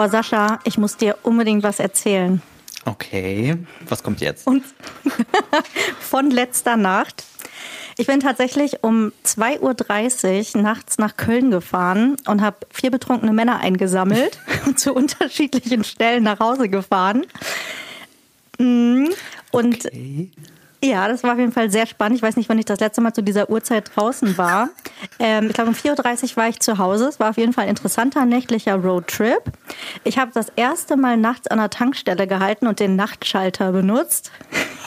Boah, Sascha, ich muss dir unbedingt was erzählen. Okay, was kommt jetzt? Und von letzter Nacht. Ich bin tatsächlich um 2.30 Uhr nachts nach Köln gefahren und habe vier betrunkene Männer eingesammelt und zu unterschiedlichen Stellen nach Hause gefahren. Mm, und Okay. Ja, das war auf jeden Fall sehr spannend. Ich weiß nicht, wann ich das letzte Mal zu dieser Uhrzeit draußen war. Ähm, ich glaube, um 4.30 Uhr war ich zu Hause. Es war auf jeden Fall ein interessanter nächtlicher Roadtrip. Ich habe das erste Mal nachts an der Tankstelle gehalten und den Nachtschalter benutzt.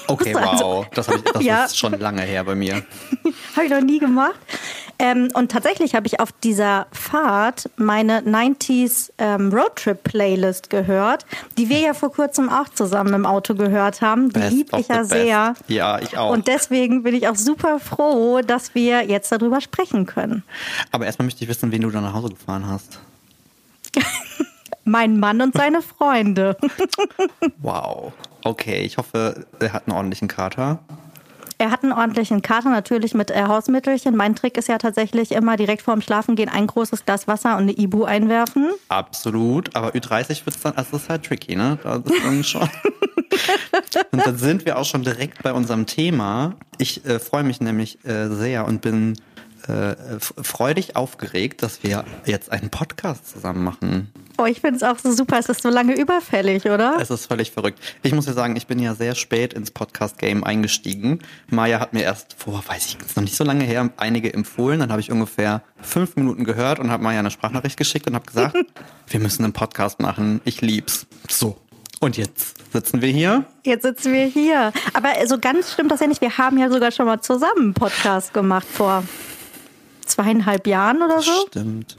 Okay, Also- wow. Das, ich, das Ja. ist schon lange her bei mir. Habe ich noch nie gemacht. Ähm, und tatsächlich habe ich auf dieser Fahrt meine 90s ähm, Roadtrip-Playlist gehört, die wir ja vor kurzem auch zusammen im Auto gehört haben. Die Best lieb of ich ja sehr. Ja, ich auch. Und deswegen bin ich auch super froh, dass wir jetzt darüber sprechen können. Aber erstmal möchte ich wissen, wen du da nach Hause gefahren hast. Mein Mann und seine Freunde. Wow. Okay, ich hoffe, er hat einen ordentlichen Kater. Er hat einen ordentlichen Kater, natürlich mit äh, Hausmittelchen. Mein Trick ist ja tatsächlich immer direkt vorm Schlafengehen ein großes Glas Wasser und eine Ibu einwerfen. Absolut, aber Ü30 wird's dann, also das ist halt tricky, ne? Das ist dann schon. und dann sind wir auch schon direkt bei unserem Thema. Ich äh, freue mich nämlich äh, sehr und bin äh, freudig aufgeregt, dass wir jetzt einen Podcast zusammen machen. Oh, ich finde es auch so super. Es ist so lange überfällig, oder? Es ist völlig verrückt. Ich muss ja sagen, ich bin ja sehr spät ins Podcast-Game eingestiegen. Maya hat mir erst vor, weiß ich, noch nicht so lange her, einige empfohlen. Dann habe ich ungefähr fünf Minuten gehört und habe Maya eine Sprachnachricht geschickt und habe gesagt, wir müssen einen Podcast machen. Ich lieb's. So. Und jetzt sitzen wir hier. Jetzt sitzen wir hier. Aber so ganz stimmt das ja nicht. Wir haben ja sogar schon mal zusammen einen Podcast gemacht vor zweieinhalb Jahren oder so. Stimmt.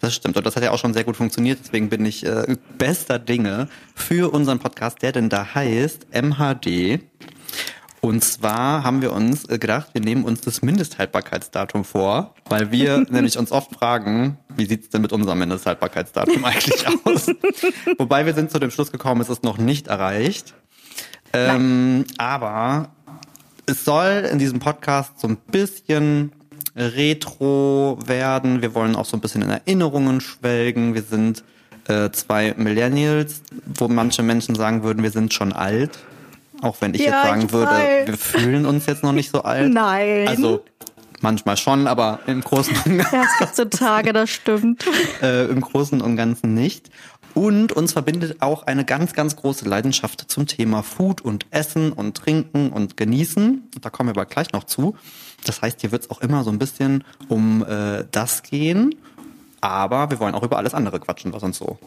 Das stimmt. Und das hat ja auch schon sehr gut funktioniert. Deswegen bin ich äh, bester Dinge für unseren Podcast, der denn da heißt MHD. Und zwar haben wir uns äh, gedacht, wir nehmen uns das Mindesthaltbarkeitsdatum vor, weil wir nämlich uns oft fragen, wie sieht's denn mit unserem Mindesthaltbarkeitsdatum eigentlich aus? Wobei wir sind zu dem Schluss gekommen, es ist noch nicht erreicht. Ähm, aber es soll in diesem Podcast so ein bisschen retro werden. Wir wollen auch so ein bisschen in Erinnerungen schwelgen. Wir sind äh, zwei Millennials, wo manche Menschen sagen würden, wir sind schon alt. Auch wenn ich Ja, jetzt sagen ich würde, wir fühlen uns jetzt noch nicht so alt. Nein. Also manchmal schon, aber im Großen und Ganzen Ja, es gibt so Tage, das stimmt. äh, im Großen und Ganzen nicht. Und uns verbindet auch eine ganz, ganz große Leidenschaft zum Thema Food und Essen und Trinken und Genießen. Da kommen wir aber gleich noch zu. Das heißt, hier wird es auch immer so ein bisschen um äh, das gehen. Aber wir wollen auch über alles andere quatschen, was uns so.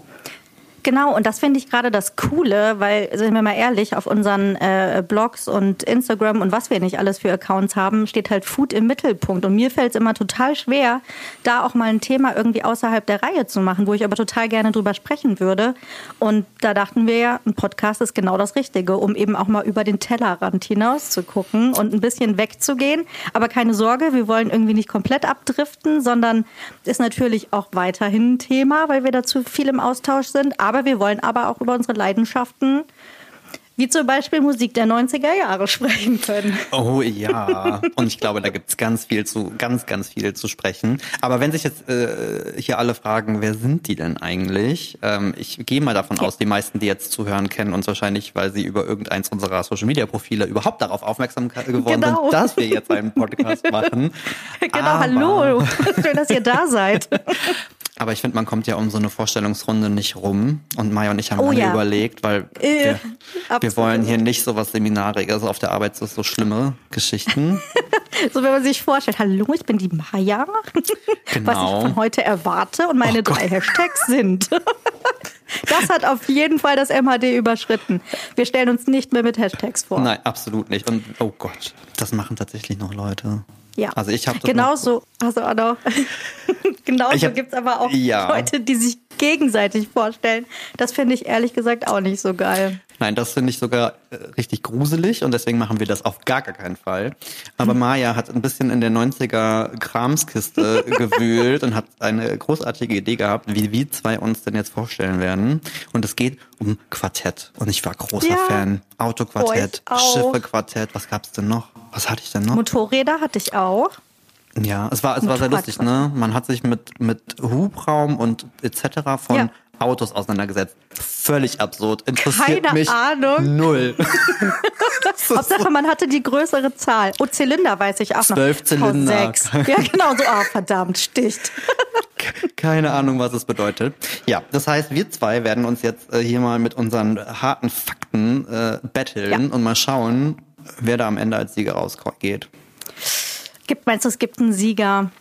Genau, und das finde ich gerade das Coole, weil, sind wir mal ehrlich, auf unseren äh, Blogs und Instagram und was wir nicht alles für Accounts haben, steht halt Food im Mittelpunkt. Und mir fällt es immer total schwer, da auch mal ein Thema irgendwie außerhalb der Reihe zu machen, wo ich aber total gerne drüber sprechen würde. Und da dachten wir ja, ein Podcast ist genau das Richtige, um eben auch mal über den Tellerrand hinaus zu gucken und ein bisschen wegzugehen. Aber keine Sorge, wir wollen irgendwie nicht komplett abdriften, sondern ist natürlich auch weiterhin ein Thema, weil wir dazu viel im Austausch sind. Aber wir wollen aber auch über unsere Leidenschaften, wie zum Beispiel Musik der 90er Jahre, sprechen können. Oh ja, und ich glaube, da gibt's ganz viel zu, ganz, ganz viel zu sprechen. Aber wenn sich jetzt äh, hier alle fragen, wer sind die denn eigentlich? Ähm, ich gehe mal davon aus, die meisten, die jetzt zuhören, kennen uns wahrscheinlich, weil sie über irgendeins unserer Social-Media-Profile überhaupt darauf aufmerksam geworden Genau. sind, dass wir jetzt einen Podcast machen. Genau, Aber- hallo. Schön, dass ihr da seid. Aber ich finde, man kommt ja um so eine Vorstellungsrunde nicht rum. Und Maya und ich haben Oh ja. überlegt, weil Äh, wir, wir wollen hier nicht so was Seminariges. Auf der Arbeit sind so schlimme Geschichten. So, wenn man sich vorstellt, hallo, ich bin die Maya. Was Genau. ich von heute erwarte und meine Oh drei Hashtags sind. Das hat auf jeden Fall das MHD überschritten. Wir stellen uns nicht mehr mit Hashtags vor. Nein, absolut nicht. Und oh Gott, das machen tatsächlich noch Leute. Ja. Also ich habe Genauso, also auch noch. Genauso gibt es aber auch Ja. Leute, die sich gegenseitig vorstellen. Das finde ich ehrlich gesagt auch nicht so geil. Nein, das finde ich sogar äh, richtig gruselig und deswegen machen wir das auf gar, gar keinen Fall. Aber Maya hat ein bisschen in der 90er Kramskiste gewühlt und hat eine großartige Idee gehabt, wie wir zwei uns denn jetzt vorstellen werden. Und es geht um Quartett. Und ich war großer Ja. Fan. Autoquartett. Schiffe-Quartett, was gab's denn noch? Was hatte ich denn noch? Motorräder hatte ich auch. Ja, es war, es war sehr lustig, ne? Man hat sich mit, mit Hubraum und etc. von Ja. Autos auseinandergesetzt. Völlig absurd. Interessiert Keine mich Ahnung. null. Hauptsache, man hatte die größere Zahl. Oh, Zylinder weiß ich auch noch. Zwölf Zylinder. V6. Ja, genau so. Ah, verdammt, sticht. Keine Ahnung, was es bedeutet. Ja, das heißt, wir zwei werden uns jetzt äh, hier mal mit unseren harten Fakten äh, betteln Ja. und mal schauen, wer da am Ende als Sieger rausgeht. Gibt, meinst du, es gibt einen Sieger?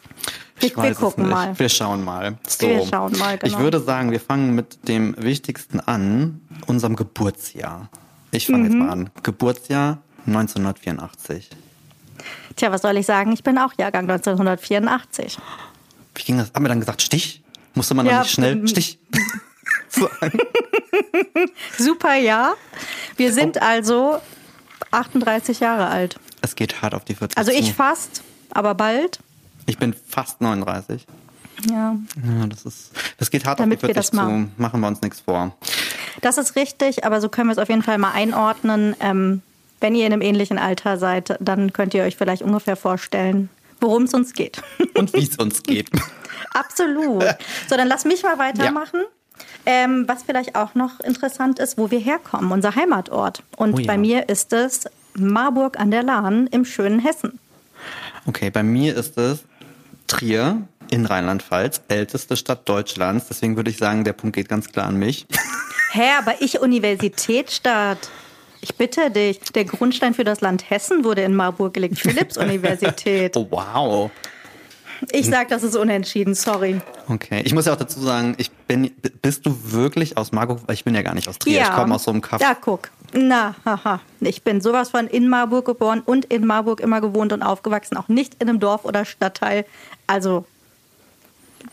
Wir, Ich wir weiß es gucken nicht. mal. Wir schauen mal. So. Wir schauen mal, genau. Ich würde sagen, wir fangen mit dem Wichtigsten an, unserem Geburtsjahr. Ich fange Mhm. jetzt mal an. Geburtsjahr 1984. Tja, was soll ich sagen? Ich bin auch Jahrgang 1984. Wie ging das? Haben wir dann gesagt Stich? Musste man Ja, dann nicht schnell ähm, Stich sagen? Super Jahr. Wir sind also 38 Jahre alt. Es geht hart auf die 40 Also ich fast, aber bald. Ich bin fast 39. Ja, Ja, das ist, das geht hart Damit auf die wir 40 das zu. mal- Machen wir uns nichts vor. das ist richtig, aber so können wir es auf jeden Fall mal einordnen. Ähm, wenn ihr in einem ähnlichen Alter seid, dann könnt ihr euch vielleicht ungefähr vorstellen, worum es uns geht. Und wie es uns geht. Absolut. So, dann lass mich mal weitermachen. Ähm, was vielleicht auch noch interessant ist, wo wir herkommen, unser Heimatort. Und Oh ja. bei mir ist es Marburg an der Lahn im schönen Hessen. Okay, bei mir ist es Trier in Rheinland-Pfalz, älteste Stadt Deutschlands. Deswegen würde ich sagen, der Punkt geht ganz klar an mich. Hä, aber ich Universitätsstadt. Ich bitte dich, der Grundstein für das Land Hessen wurde in Marburg gelegt. Philipps-Universität. Oh, wow. Ich sag, das ist unentschieden, sorry. Okay, ich muss ja auch dazu sagen, ich bin, bist du wirklich aus Marburg? Ich bin ja gar nicht aus Trier, ich komme aus so einem Kaff. Ja, guck. Na, haha. Ich bin sowas von in Marburg geboren und in Marburg immer gewohnt und aufgewachsen, auch nicht in einem Dorf oder Stadtteil. Also,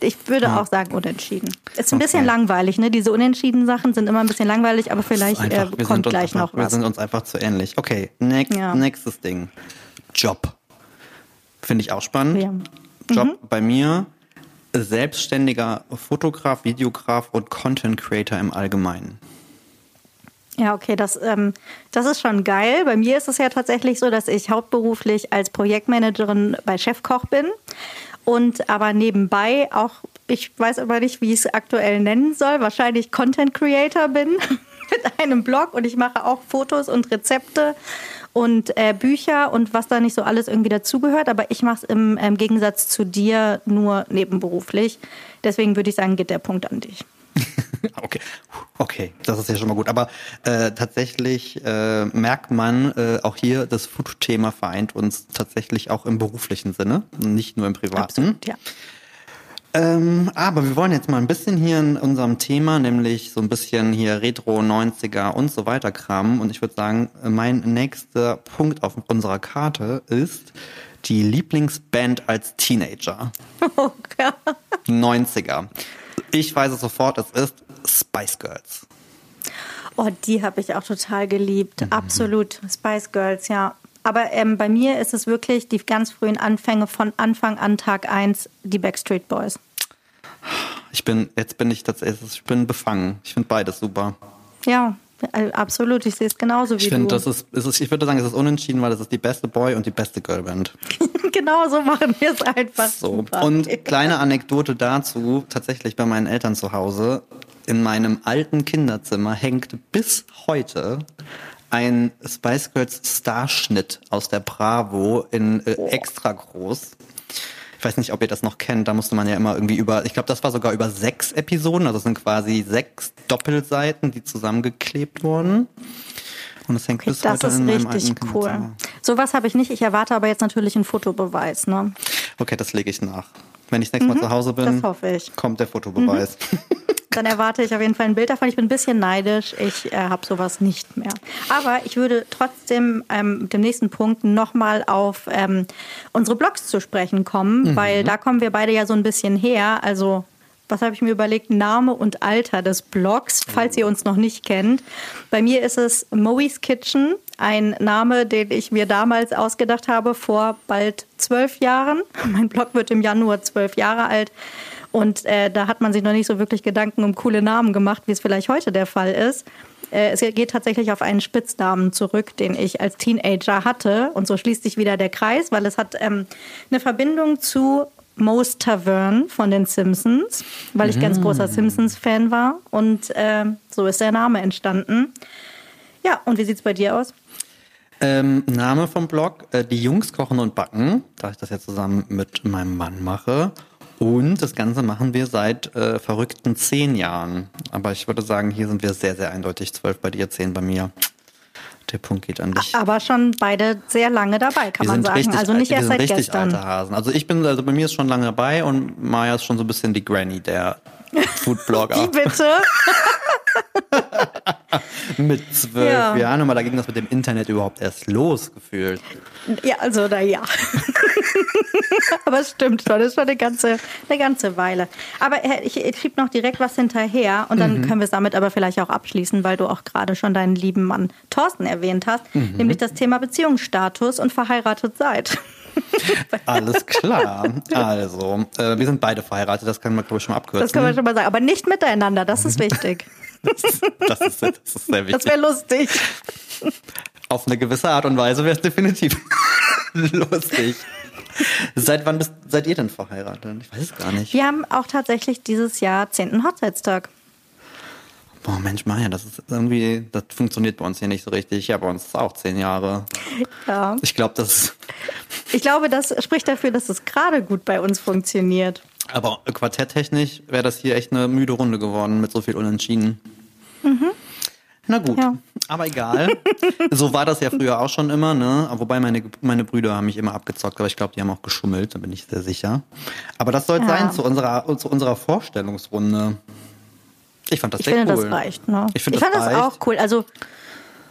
ich würde Ja. auch sagen unentschieden. Ist ein Okay. bisschen langweilig, ne? Diese unentschieden Sachen sind immer ein bisschen langweilig, aber vielleicht einfach- äh, wir kommt gleich einfach, noch Wir was. sind uns einfach zu ähnlich. Okay, next, Ja. nächstes Ding. Job. Finde ich auch spannend. Ja. Mhm. Job bei mir, selbstständiger Fotograf, Videograf und Content Creator im Allgemeinen. Ja, okay, das, ähm, das ist schon geil. Bei mir ist es ja tatsächlich so, dass ich hauptberuflich als Projektmanagerin bei Chefkoch bin und aber nebenbei auch, ich weiß aber nicht, wie ich es aktuell nennen soll, wahrscheinlich Content Creator bin mit einem Blog und ich mache auch Fotos und Rezepte und äh, Bücher und was da nicht so alles irgendwie dazugehört. Aber ich mache es im ähm, Gegensatz zu dir nur nebenberuflich. Deswegen würde ich sagen, geht der Punkt an dich. Okay, okay, das ist ja schon mal gut. Aber äh, tatsächlich äh, merkt man äh, auch hier, das Food-Thema vereint uns tatsächlich auch im beruflichen Sinne, nicht nur im privaten. Absolut, ja. Ähm, aber wir wollen jetzt mal ein bisschen hier in unserem Thema, nämlich so ein bisschen hier Retro, 90er und so weiter kramen. Und ich würde sagen, mein nächster Punkt auf unserer Karte ist die Lieblingsband als Teenager. Oh Gott. 90er. Ich weiß es sofort, es ist Spice Girls. Oh, die habe ich auch total geliebt. Mhm. Absolut. Spice Girls, ja. Aber ähm, bei mir ist es wirklich die ganz frühen Anfänge von Anfang an Tag 1, die Backstreet Boys. Ich bin, jetzt bin ich tatsächlich, ich bin befangen. Ich finde beides super. Ja, äh, absolut. Ich sehe es genauso wie Ich finde, du. das ist, ist, ich würde sagen, es ist unentschieden, weil es ist die beste Boy und die beste Girlband. genau so machen wir es einfach. So. Super. Und kleine Anekdote dazu, tatsächlich bei meinen Eltern zu Hause, in meinem alten Kinderzimmer hängt bis heute ein Spice Girls Starschnitt aus der Bravo in äh, extra groß. Ich weiß nicht, ob ihr das noch kennt, da musste man ja immer irgendwie über, ich glaube, das war sogar über sechs Episoden, also es sind quasi sechs Doppelseiten, die zusammengeklebt wurden. Und es hängt bis das heute ist in meinem richtig alten cool. Sowas habe ich nicht. Ich erwarte aber jetzt natürlich einen Fotobeweis. Ne? Okay, das lege ich nach. Wenn ich das nächste Mal zu Hause bin, Mhm, das hoffe ich. Mhm. kommt der Fotobeweis. Dann erwarte ich auf jeden Fall ein Bild davon. Ich bin ein bisschen neidisch. Ich äh, habe sowas nicht mehr. Aber ich würde trotzdem ähm, mit dem nächsten Punkt nochmal auf ähm, unsere Blogs zu sprechen kommen, weil da kommen wir beide ja so ein bisschen her. Also was habe ich mir überlegt? Name und Alter des Blogs, falls ihr uns noch nicht kennt. Bei mir ist es Moe's Kitchen, ein Name, den ich mir damals ausgedacht habe vor bald zwölf Jahren. Mein Blog wird im Januar zwölf Jahre alt. Und äh, da hat man sich noch nicht so wirklich Gedanken um coole Namen gemacht, wie es vielleicht heute der Fall ist. Äh, es geht tatsächlich auf einen Spitznamen zurück, den ich als Teenager hatte. Und so schließt sich wieder der Kreis, weil es hat ähm, eine Verbindung zu Most Tavern von den Simpsons, weil ich ganz großer Simpsons-Fan war. Und äh, so ist der Name entstanden. Ja, und wie sieht's bei dir aus? Ähm, Name vom Blog, äh, die Jungs kochen und backen, da ich das ja zusammen mit meinem Mann mache. Und das Ganze machen wir seit äh, verrückten zehn Jahren. Aber ich würde sagen, hier sind wir sehr, sehr eindeutig. Zwölf bei dir, zehn bei mir. Der Punkt geht an dich. Aber schon beide sehr lange dabei, kann wir man sagen. richtig, also nicht erst sind seit richtig gestern. alte Hasen. Also ich bin, also bei mir ist schon lange dabei und Maya ist schon so ein bisschen die Granny der Foodblogger. Wie bitte? mit zwölf Ja. Jahren. Und mal da ging das mit dem Internet überhaupt erst los gefühlt. Ja, also na ja. Aber es stimmt schon, das ist schon eine ganze, eine ganze Weile. Aber ich, ich schieb noch direkt was hinterher und dann können wir es damit aber vielleicht auch abschließen, weil du auch gerade schon deinen lieben Mann Thorsten erwähnt hast, nämlich das Thema Beziehungsstatus und verheiratet seid. Alles klar. Also, äh, wir sind beide verheiratet, das kann man, glaube ich, schon mal abkürzen. Das können wir schon mal sagen. Aber nicht miteinander, das ist wichtig. das, ist, das ist sehr Das wichtig. wäre lustig. Auf eine gewisse Art und Weise wäre es definitiv lustig. Seit wann bist, seid ihr denn verheiratet? Ich weiß es gar nicht. Wir haben auch tatsächlich dieses Jahr 10. Hochzeitstag. Boah, Mensch, Maja, das ist irgendwie, das funktioniert bei uns hier nicht so richtig. Ja, bei uns ist es auch zehn Jahre. Ja. Ich glaube, das Ich glaube, das spricht dafür, dass es gerade gut bei uns funktioniert. Aber quartetttechnisch wäre das hier echt eine müde Runde geworden mit so viel Unentschieden. Na gut, Ja. Aber egal. so war das ja früher auch schon immer, ne? Wobei meine, meine Brüder haben mich immer abgezockt, aber ich glaube, die haben auch geschummelt, da bin ich sehr sicher. Aber das soll Ja. sein zu unserer, zu unserer Vorstellungsrunde. Ich fand das Ich sehr finde, cool. das reicht. Ne? Ich, finde, fand das, das reicht. auch cool. Also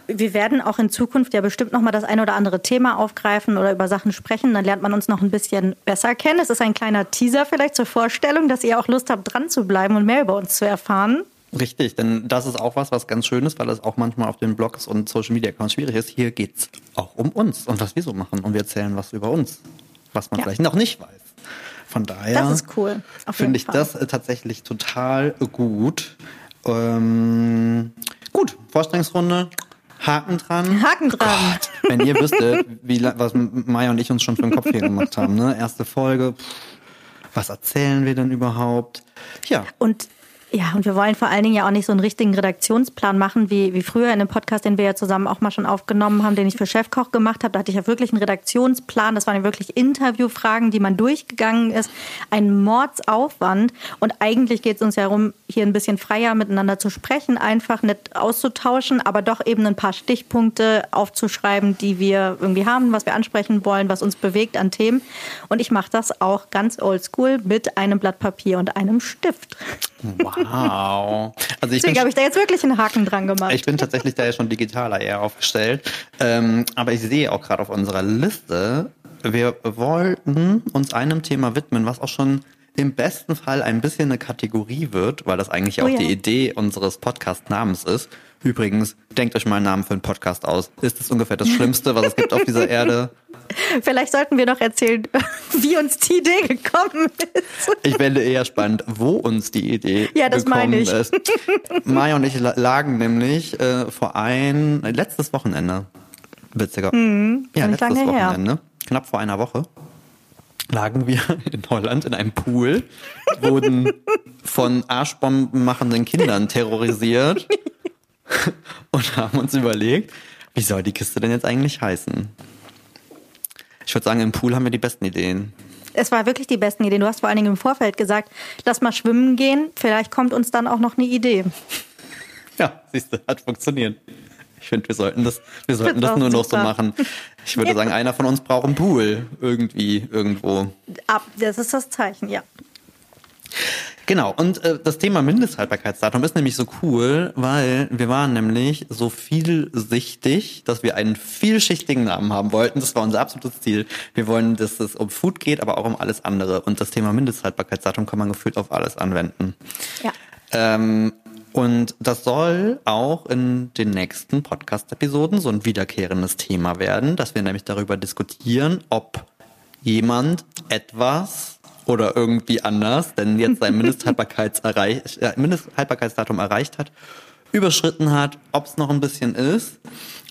wir werden auch in Zukunft ja bestimmt noch mal das ein oder andere Thema aufgreifen oder über Sachen sprechen. Dann lernt man uns noch ein bisschen besser kennen. Es ist ein kleiner Teaser vielleicht zur Vorstellung, dass ihr auch Lust habt, dran zu bleiben und mehr über uns zu erfahren. Richtig, denn das ist auch was, was ganz schön ist, weil es auch manchmal auf den Blogs und Social Media Accounts schwierig ist. Hier geht's auch um uns und was wir so machen und wir erzählen was über uns, was man Ja. vielleicht noch nicht weiß. Von daher Das ist cool. Finde ich Fall. das äh, tatsächlich total gut. Ähm, gut, Vorstellungsrunde, Haken dran. Haken dran. Gott, wenn ihr wüsstet, wie, was Maya und ich uns schon für den Kopf hier gemacht haben. Ne? Erste Folge, pff, was erzählen wir denn überhaupt? Ja, Und ja, und wir wollen vor allen Dingen ja auch nicht so einen richtigen Redaktionsplan machen, wie, wie früher in dem Podcast, den wir ja zusammen auch mal schon aufgenommen haben, den ich für Chefkoch gemacht habe. Da hatte ich ja wirklich einen Redaktionsplan. Das waren ja wirklich Interviewfragen, die man durchgegangen ist. Ein Mordsaufwand. Und eigentlich geht es uns ja darum, hier ein bisschen freier miteinander zu sprechen, einfach nicht auszutauschen, aber doch eben ein paar Stichpunkte aufzuschreiben, die wir irgendwie haben, was wir ansprechen wollen, was uns bewegt an Themen. Und ich mache das auch ganz oldschool mit einem Blatt Papier und einem Stift. wow. Also ich Deswegen habe ich da jetzt wirklich einen Haken dran gemacht. ich bin tatsächlich da ja schon digitaler eher aufgestellt. Ähm, aber ich sehe auch gerade auf unserer Liste, wir wollten uns einem Thema widmen, was auch schon im besten Fall ein bisschen eine Kategorie wird, weil das eigentlich Oh auch ja. die Idee unseres Podcast-Namens ist. Übrigens, denkt euch mal einen Namen für einen Podcast aus. Ist das ungefähr das Schlimmste, was es gibt auf dieser Erde? Vielleicht sollten wir noch erzählen, wie uns die Idee gekommen ist. Ich fände eher spannend, wo uns die Idee Ja, das gekommen meine ich. ist. Maya und ich la- lagen nämlich äh, vor ein letztes Wochenende, witziger. ja, Mhm. nicht letztes lange her. Wochenende, knapp vor einer Woche, lagen wir in Holland in einem Pool, wurden von Arschbomben machenden Kindern terrorisiert und haben uns überlegt, wie soll die Kiste denn jetzt eigentlich heißen? Ich würde sagen, im Pool haben wir die besten Ideen. Es war wirklich die besten Ideen. Du hast vor allen Dingen im Vorfeld gesagt, lass mal schwimmen gehen. Vielleicht kommt uns dann auch noch eine Idee. Ja, siehst du, hat funktioniert. Ich finde, wir sollten das, wir sollten das auch nur noch so machen. Ich würde Ja. sagen, einer von uns braucht einen Pool. Irgendwie, irgendwo. Ab, das ist das Zeichen, ja. Genau, und äh, das Thema Mindesthaltbarkeitsdatum ist nämlich so cool, weil wir waren nämlich so vielsichtig, dass wir einen vielschichtigen Namen haben wollten. Das war unser absolutes Ziel. Wir wollen, dass es um Food geht, aber auch um alles andere. Und das Thema Mindesthaltbarkeitsdatum kann man gefühlt auf alles anwenden. Ja. Ähm, und das soll auch in den nächsten Podcast-Episoden so ein wiederkehrendes Thema werden, dass wir nämlich darüber diskutieren, ob jemand etwas oder irgendwie anders, denn jetzt sein äh, Mindesthaltbarkeitsdatum erreicht hat, überschritten hat, ob es noch ein bisschen ist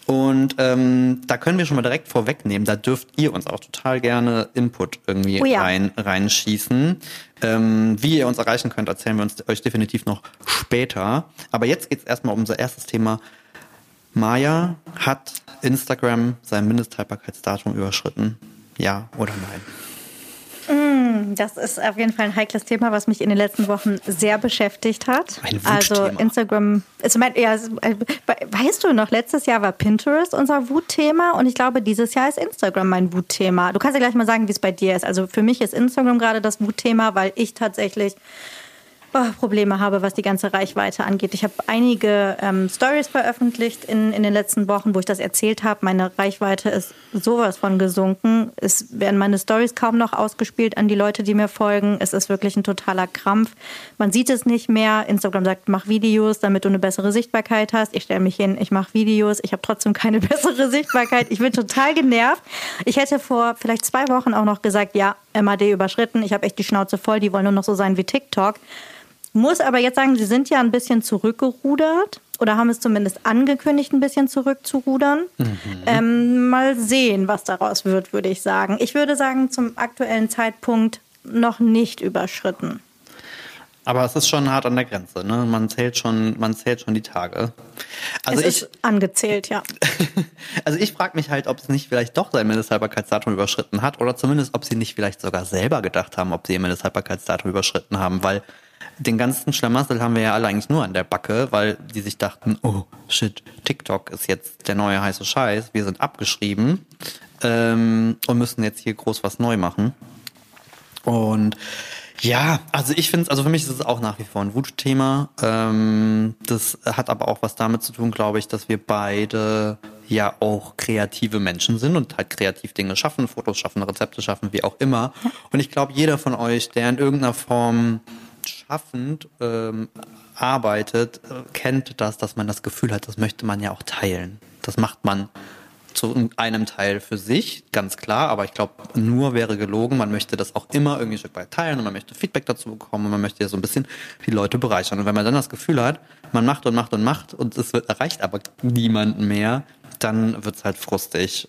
Und ähm, da können wir schon mal direkt vorwegnehmen, da dürft ihr uns auch total gerne Input irgendwie Oh ja. rein, reinschießen. Ähm, wie ihr uns erreichen könnt, erzählen wir uns euch definitiv noch später. Aber jetzt geht's erstmal um unser erstes Thema. Maya hat Instagram sein Mindesthaltbarkeitsdatum überschritten. Ja oder nein? Das ist auf jeden Fall ein heikles Thema, was mich in den letzten Wochen sehr beschäftigt hat. Ein also. Instagram, also mein, ja, äh, weißt du noch, letztes Jahr war Pinterest unser Wutthema und ich glaube, dieses Jahr ist Instagram mein Wutthema. Du kannst ja gleich mal sagen, wie es bei dir ist. Also für mich ist Instagram gerade das Wutthema, weil ich tatsächlich oh, Probleme habe, was die ganze Reichweite angeht. Ich habe einige ähm, Stories veröffentlicht in, in den letzten Wochen, wo ich das erzählt habe. Meine Reichweite ist sowas von gesunken. Es werden meine Stories kaum noch ausgespielt an die Leute, die mir folgen. Es ist wirklich ein totaler Krampf. Man sieht es nicht mehr. Instagram sagt, mach Videos, damit du eine bessere Sichtbarkeit hast. Ich stelle mich hin, ich mache Videos. Ich habe trotzdem keine bessere Sichtbarkeit. Ich bin total genervt. Ich hätte vor vielleicht zwei Wochen auch noch gesagt, ja, MAD überschritten. Ich habe echt die Schnauze voll. Die wollen nur noch so sein wie TikTok. Muss aber jetzt sagen, sie sind ja ein bisschen zurückgerudert oder haben es zumindest angekündigt, ein bisschen zurückzurudern. Ähm, mal sehen, was daraus wird, würde ich sagen. Ich würde sagen, zum aktuellen Zeitpunkt noch nicht überschritten. Aber es ist schon hart an der Grenze, ne? Man zählt schon, man zählt schon die Tage. Also es ich, ist angezählt, ja. also ich frage mich halt, ob es nicht vielleicht doch sein Mindesthaltbarkeitsdatum überschritten hat oder zumindest, ob sie nicht vielleicht sogar selber gedacht haben, ob sie ihr Mindesthaltbarkeitsdatum überschritten haben, weil den ganzen Schlamassel haben wir ja alle eigentlich nur an der Backe, weil die sich dachten, oh shit, TikTok ist jetzt der neue heiße Scheiß, wir sind abgeschrieben ähm, und müssen jetzt hier groß was neu machen. Und ja, also ich finde es, also für mich ist es auch nach wie vor ein Wutthema. Ähm, das hat aber auch was damit zu tun, glaube ich, dass wir beide ja auch kreative Menschen sind und halt kreativ Dinge schaffen, Fotos schaffen, Rezepte schaffen, wie auch immer. Und ich glaube, jeder von euch, der in irgendeiner Form schaffend ähm, arbeitet, äh, kennt das, dass man das Gefühl hat, das möchte man ja auch teilen. Das macht man zu einem Teil für sich, ganz klar, aber ich glaube, nur wäre gelogen. Man möchte das auch immer irgendwie ein Stück weit teilen und man möchte Feedback dazu bekommen und man möchte ja so ein bisschen die Leute bereichern. Und wenn man dann das Gefühl hat, man macht und macht und macht und es wird, erreicht aber niemanden mehr, dann wird's halt frustig.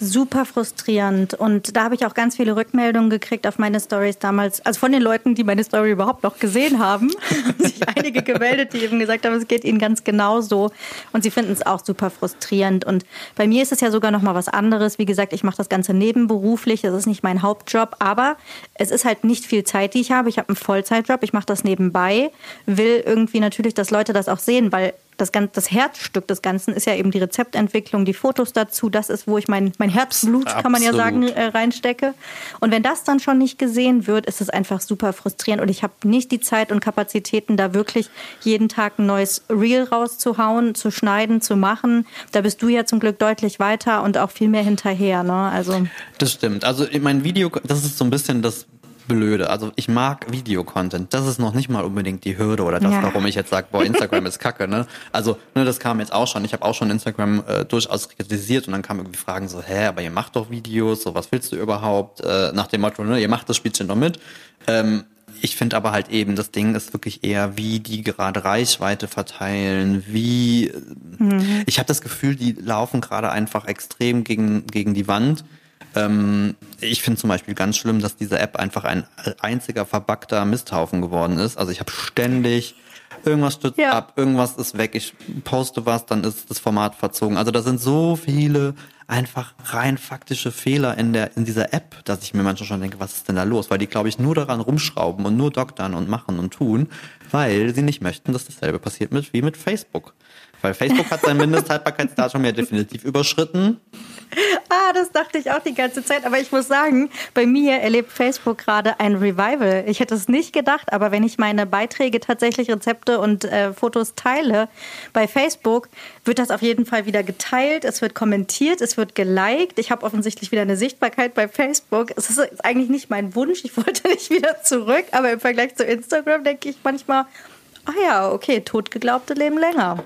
Super frustrierend. Und da habe ich auch ganz viele Rückmeldungen gekriegt auf meine Stories damals. Also von den Leuten, die meine Story überhaupt noch gesehen haben. haben sich einige gemeldet, die eben gesagt haben, es geht ihnen ganz genauso. Und sie finden es auch super frustrierend. Und bei mir ist es ja sogar noch mal was anderes. Wie gesagt, ich mache das Ganze nebenberuflich. Das ist nicht mein Hauptjob. Aber es ist halt nicht viel Zeit, die ich habe. Ich habe einen Vollzeitjob. Ich mache das nebenbei. Will irgendwie natürlich, dass Leute das auch sehen, weil das, ganz, das Herzstück des Ganzen ist ja eben die Rezeptentwicklung, die Fotos dazu. Das ist, wo ich mein, mein Herzblut, kann man ja sagen, äh, reinstecke. Und wenn das dann schon nicht gesehen wird, ist es einfach super frustrierend. Und ich habe nicht die Zeit und Kapazitäten, da wirklich jeden Tag ein neues Reel rauszuhauen, zu schneiden, zu machen. Da bist du ja zum Glück deutlich weiter und auch viel mehr hinterher. Ne? Also Das stimmt. Also mein Video, das ist so ein bisschen das Blöde. Also ich mag Videocontent. Das ist noch nicht mal unbedingt die Hürde oder das, Ja. warum ich jetzt sage, boah, Instagram ist kacke. Ne? Also ne, das kam jetzt auch schon. Ich habe auch schon Instagram äh, durchaus kritisiert und dann kamen irgendwie Fragen so, hä, aber ihr macht doch Videos, so was willst du überhaupt? Äh, nach dem Motto, ne, ihr macht das Spielchen doch mit. Ähm, ich finde aber halt eben, das Ding ist wirklich eher, wie die gerade Reichweite verteilen, wie ich habe das Gefühl, die laufen gerade einfach extrem gegen, gegen die Wand. Ähm, ich finde zum Beispiel ganz schlimm, dass diese App einfach ein einziger verbackter Misthaufen geworden ist. Also ich habe ständig irgendwas stürzt Ja. ab, irgendwas ist weg, ich poste was, dann ist das Format verzogen. Also da sind so viele einfach rein faktische Fehler in der in dieser App, dass ich mir manchmal schon denke, was ist denn da los? Weil die, glaube ich, nur daran rumschrauben und nur doktern und machen und tun, weil sie nicht möchten, dass dasselbe passiert mit wie mit Facebook. Weil Facebook hat sein Mindesthaltbarkeitsdatum ja definitiv überschritten. Ah, das dachte ich auch die ganze Zeit. Aber ich muss sagen, bei mir erlebt Facebook gerade ein Revival. Ich hätte es nicht gedacht, aber wenn ich meine Beiträge tatsächlich Rezepte und äh, Fotos teile bei Facebook, wird das auf jeden Fall wieder geteilt. Es wird kommentiert, es wird geliked. Ich habe offensichtlich wieder eine Sichtbarkeit bei Facebook. Es ist eigentlich nicht mein Wunsch. Ich wollte nicht wieder zurück, aber im Vergleich zu Instagram denke ich manchmal, ah ja, okay, totgeglaubte leben länger.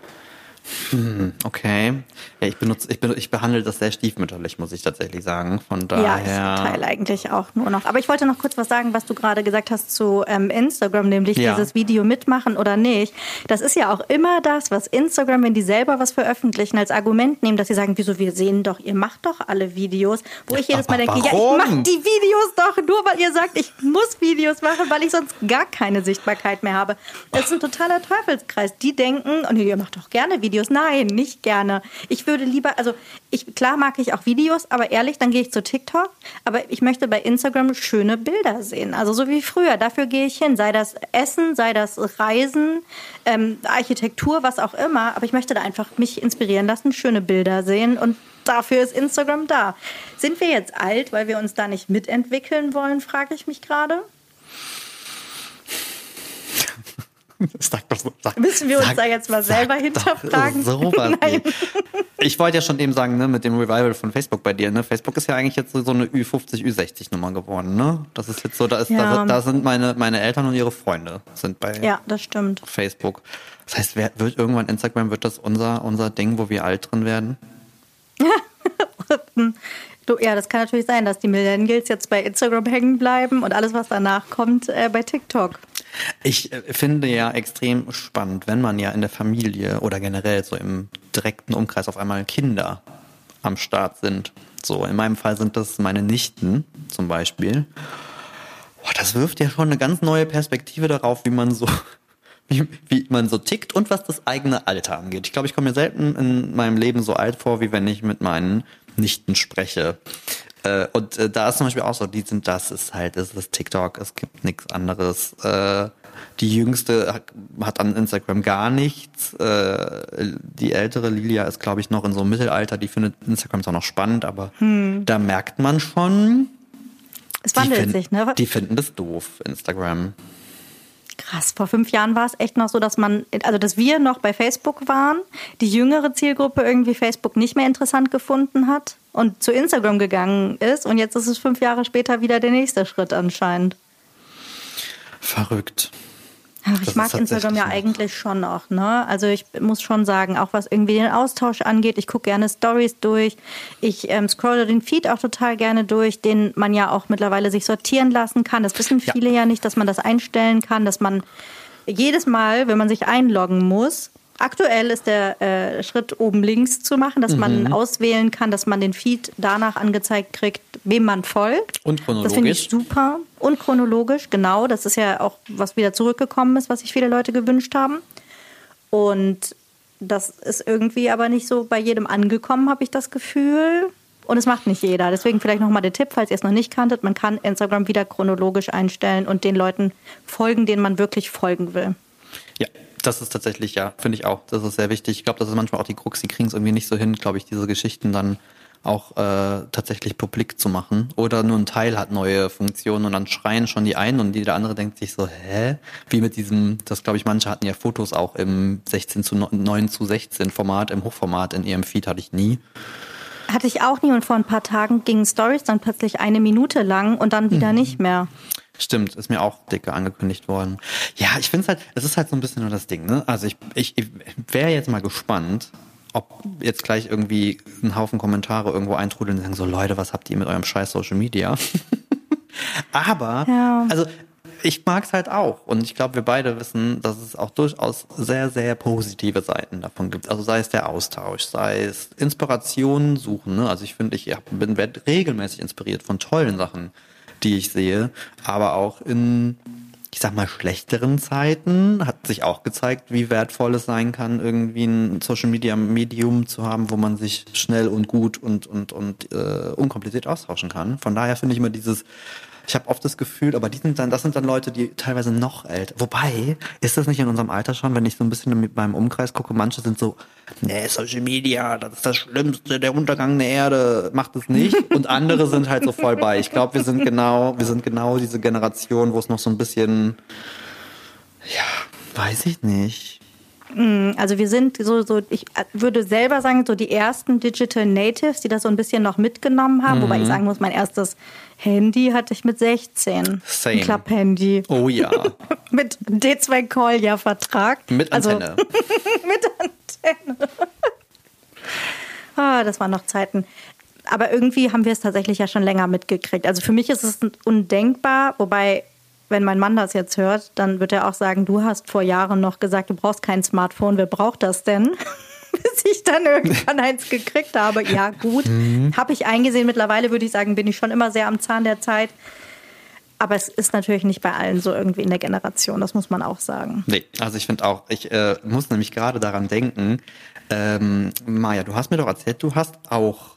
Hm, okay. Ja, ich benutze, ich, benutze, ich behandle das sehr stiefmütterlich, muss ich tatsächlich sagen. Von daher. Ja, ich teile eigentlich auch nur noch. Aber ich wollte noch kurz was sagen, was du gerade gesagt hast zu ähm, Instagram, nämlich ja. dieses Video mitmachen oder nicht. Das ist ja auch immer das, was Instagram, wenn die selber was veröffentlichen, als Argument nehmen, dass sie sagen, wieso wir sehen doch, ihr macht doch alle Videos. Wo ich jedes Mal denke, warum? ja, ich mache die Videos doch nur, weil ihr sagt, ich muss Videos machen, weil ich sonst gar keine Sichtbarkeit mehr habe. Das ist ein totaler Teufelskreis. Die denken, oh nee, ihr macht doch gerne Videos. Nein, nicht gerne. Ich würde lieber, also ich, klar mag ich auch Videos, aber ehrlich, dann gehe ich zu TikTok. Aber ich möchte bei Instagram schöne Bilder sehen. Also so wie früher. Dafür gehe ich hin. Sei das Essen, sei das Reisen, ähm, Architektur, was auch immer. Aber ich möchte da einfach mich inspirieren lassen, schöne Bilder sehen und dafür ist Instagram da. Sind wir jetzt alt, weil wir uns da nicht mitentwickeln wollen, frage ich mich gerade. Sag doch sag, Müssen wir uns sag, da jetzt mal selber hinterfragen? Sowas ich wollte ja schon eben sagen, ne, mit dem Revival von Facebook bei dir, ne? Facebook ist ja eigentlich jetzt so eine Ü50, Ü60-Nummer geworden, ne? Das ist jetzt so, da ist, ja. da, da, sind meine, meine Eltern und ihre Freunde sind bei ja, das stimmt. Facebook. Das heißt, wer, wird irgendwann Instagram, wird das unser, unser Ding, wo wir alt drin werden? Du, ja, das kann natürlich sein, dass die Millennials jetzt bei Instagram hängen bleiben und alles, was danach kommt, äh, bei TikTok. Ich äh, finde ja extrem spannend, wenn man ja in der Familie oder generell so im direkten Umkreis auf einmal Kinder am Start sind. So, in meinem Fall sind das meine Nichten zum Beispiel. Boah, das wirft ja schon eine ganz neue Perspektive darauf, wie man so wie, wie man so tickt und was das eigene Alter angeht. Ich glaube, ich komme mir selten in meinem Leben so alt vor, wie wenn ich mit meinen Nichten spreche. Äh, und äh, da ist zum Beispiel auch so, die sind, das ist halt, das ist TikTok, es gibt nichts anderes. Äh, die jüngste hat, hat, an Instagram gar nichts. Äh, die ältere Lilia ist, glaube ich, noch in so einem Mittelalter, die findet Instagram zwar noch spannend, aber hm. da merkt man schon, es wandelt sich, ne? Die finden das doof, Instagram. Krass, vor fünf Jahren war es echt noch so, dass man, also dass wir noch bei Facebook waren, die jüngere Zielgruppe irgendwie Facebook nicht mehr interessant gefunden hat und zu Instagram gegangen ist und jetzt ist es fünf Jahre später wieder der nächste Schritt anscheinend. Verrückt. Aber ich mag Instagram ja eigentlich schon noch. Ne? Also ich muss schon sagen, auch was irgendwie den Austausch angeht, ich gucke gerne Stories durch. Ich ähm, scrolle den Feed auch total gerne durch, den man ja auch mittlerweile sich sortieren lassen kann. Das wissen viele ja, ja nicht, dass man das einstellen kann, dass man jedes Mal, wenn man sich einloggen muss, Aktuell ist der äh, Schritt oben links zu machen, dass mhm. man auswählen kann, dass man den Feed danach angezeigt kriegt, wem man folgt. Und chronologisch. Das finde ich super. Und chronologisch, genau. Das ist ja auch, was wieder zurückgekommen ist, was sich viele Leute gewünscht haben. Und das ist irgendwie aber nicht so bei jedem angekommen, habe ich das Gefühl. Und es macht nicht jeder. Deswegen vielleicht nochmal der Tipp, falls ihr es noch nicht kanntet. Man kann Instagram wieder chronologisch einstellen und den Leuten folgen, denen man wirklich folgen will. Ja, das ist tatsächlich, ja, finde ich auch. Das ist sehr wichtig. Ich glaube, das ist manchmal auch die Krux, die kriegen es irgendwie nicht so hin, glaube ich, diese Geschichten dann auch äh, tatsächlich publik zu machen. Oder nur ein Teil hat neue Funktionen und dann schreien schon die einen und die der andere denkt sich so, hä? Wie mit diesem, das glaube ich, manche hatten ja Fotos auch im 16 zu 9 zu 16 Format, im Hochformat in ihrem Feed hatte ich nie. Hatte ich auch nie und vor ein paar Tagen gingen Stories dann plötzlich eine Minute lang und dann wieder mhm. nicht mehr. Stimmt, ist mir auch dicke angekündigt worden. Ja, ich finde es halt, es ist halt so ein bisschen nur das Ding, ne? Also ich, ich, ich wäre jetzt mal gespannt, ob jetzt gleich irgendwie ein Haufen Kommentare irgendwo eintrudeln und sagen so, Leute, was habt ihr mit eurem scheiß Social Media? Aber, ja. also ich mag es halt auch. Und ich glaube, wir beide wissen, dass es auch durchaus sehr, sehr positive Seiten davon gibt. Also sei es der Austausch, sei es Inspirationen suchen. Ne? Also ich finde, ich bin regelmäßig inspiriert von tollen Sachen die ich sehe, aber auch in, ich sag mal, schlechteren Zeiten hat sich auch gezeigt, wie wertvoll es sein kann, irgendwie ein Social Media Medium zu haben, wo man sich schnell und gut und, und, und äh, unkompliziert austauschen kann. Von daher finde ich immer dieses ich habe oft das Gefühl, aber die sind dann, das sind dann Leute, die teilweise noch älter. Wobei, ist das nicht in unserem Alter schon, wenn ich so ein bisschen mit meinem Umkreis gucke, manche sind so, nee, Social Media, das ist das Schlimmste, der Untergang der Erde, macht es nicht. Und andere sind halt so voll bei. Ich glaube, wir sind genau, wir sind genau diese Generation, wo es noch so ein bisschen, ja, weiß ich nicht. Mm, also wir sind so, so, ich würde selber sagen, so die ersten Digital Natives, die das so ein bisschen noch mitgenommen haben, mhm. wobei ich sagen muss, mein erstes Handy hatte ich mit 16. Same. Ein Klapp-Handy. Oh ja. mit D2 Call ja Vertrag. Mit also Antenne. Also, mit Antenne. ah, das waren noch Zeiten. Aber irgendwie haben wir es tatsächlich ja schon länger mitgekriegt. Also für mich ist es undenkbar, wobei, wenn mein Mann das jetzt hört, dann wird er auch sagen, du hast vor Jahren noch gesagt, du brauchst kein Smartphone, wer braucht das denn? Bis ich dann irgendwann eins gekriegt habe. Ja, gut. Mhm. Habe ich eingesehen. Mittlerweile würde ich sagen, bin ich schon immer sehr am Zahn der Zeit. Aber es ist natürlich nicht bei allen so irgendwie in der Generation, das muss man auch sagen. Nee, also ich finde auch, ich äh, muss nämlich gerade daran denken, ähm, Maja, du hast mir doch erzählt, du hast auch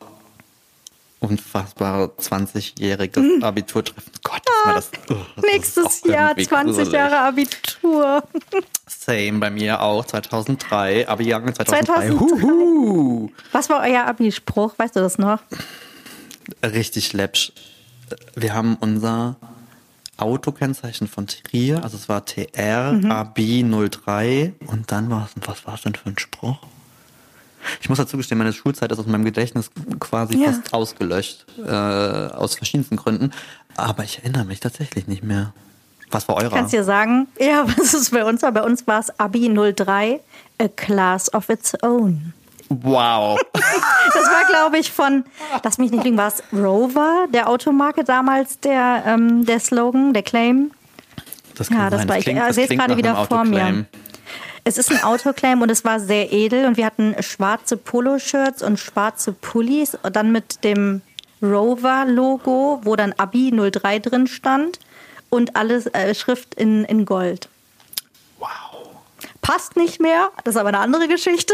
unfassbare 20-jähriges hm. Abiturtreffen. Gott, ja, das, oh, das Nächstes Jahr 20 gruselig. Jahre Abitur. Same bei mir auch, 2003, Abi-Jahrgang 2003. 2003. Huhu. Was war euer Abi-Spruch? Weißt du das noch? Richtig läppsch. Wir haben unser Autokennzeichen von Trier, also es war TR mhm. AB 03 und dann war es, was war es denn für ein Spruch? Ich muss dazu gestehen, meine Schulzeit ist aus meinem Gedächtnis quasi ja. fast ausgelöscht, äh, aus verschiedensten Gründen. Aber ich erinnere mich tatsächlich nicht mehr. Was war eurer? Kannst dir sagen, ja, was ist bei uns? Bei uns war es Abi 03, A Class of Its Own. Wow. Das war, glaube ich, von, lass mich nicht liegen, war es Rover, der Automarke damals, der, ähm, der Slogan, der Claim? Das kann ja, das sein. war das klingt, ich. sehe es gerade wieder vor mir. Es ist ein Autoclaim und es war sehr edel und wir hatten schwarze Poloshirts und schwarze Pullis und dann mit dem Rover-Logo, wo dann Abi 03 drin stand und alles äh, Schrift in, in Gold. Wow. Passt nicht mehr, das ist aber eine andere Geschichte.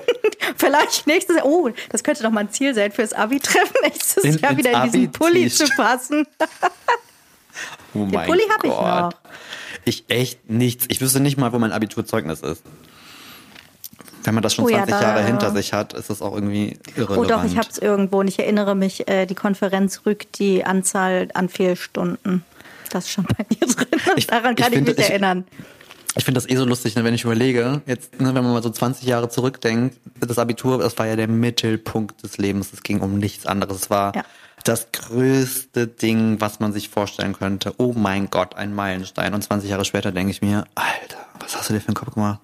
Vielleicht nächstes Jahr. Oh, das könnte doch mal ein Ziel sein fürs Abi-Treffen. Nächstes in, Jahr wieder in diesen Pulli zu passen. oh Den Pulli habe ich noch. Ich echt nichts. Ich wüsste nicht mal, wo mein Abiturzeugnis ist. Wenn man das schon oh, 20 ja, da, Jahre hinter sich hat, ist das auch irgendwie irrelevant. Oh doch, ich habe es irgendwo und ich erinnere mich, äh, die Konferenz rückt die Anzahl an Fehlstunden. Das ist schon bei mir drin. Ich, Daran kann ich, ich mich ich, erinnern. Ich finde das eh so lustig, ne, wenn ich überlege, jetzt, ne, wenn man mal so 20 Jahre zurückdenkt, das Abitur, das war ja der Mittelpunkt des Lebens. Es ging um nichts anderes. Es war ja. Das größte Ding, was man sich vorstellen könnte. Oh mein Gott, ein Meilenstein. Und 20 Jahre später denke ich mir, Alter, was hast du dir für einen Kopf gemacht?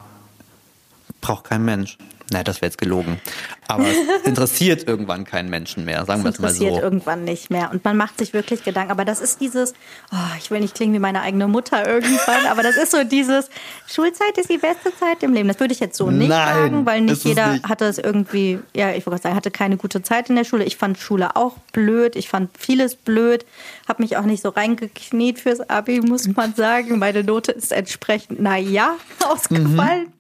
Braucht kein Mensch. Nein, das wäre jetzt gelogen. Aber es interessiert irgendwann keinen Menschen mehr, sagen wir es mal so. interessiert irgendwann nicht mehr. Und man macht sich wirklich Gedanken. Aber das ist dieses, oh, ich will nicht klingen wie meine eigene Mutter irgendwann, aber das ist so dieses, Schulzeit ist die beste Zeit im Leben. Das würde ich jetzt so nicht Nein, sagen, weil nicht jeder nicht. hatte es irgendwie, ja, ich wollte sagen, hatte keine gute Zeit in der Schule. Ich fand Schule auch blöd. Ich fand vieles blöd. Habe mich auch nicht so reingekniet fürs Abi, muss man sagen. Meine Note ist entsprechend, naja, ausgefallen. Mhm.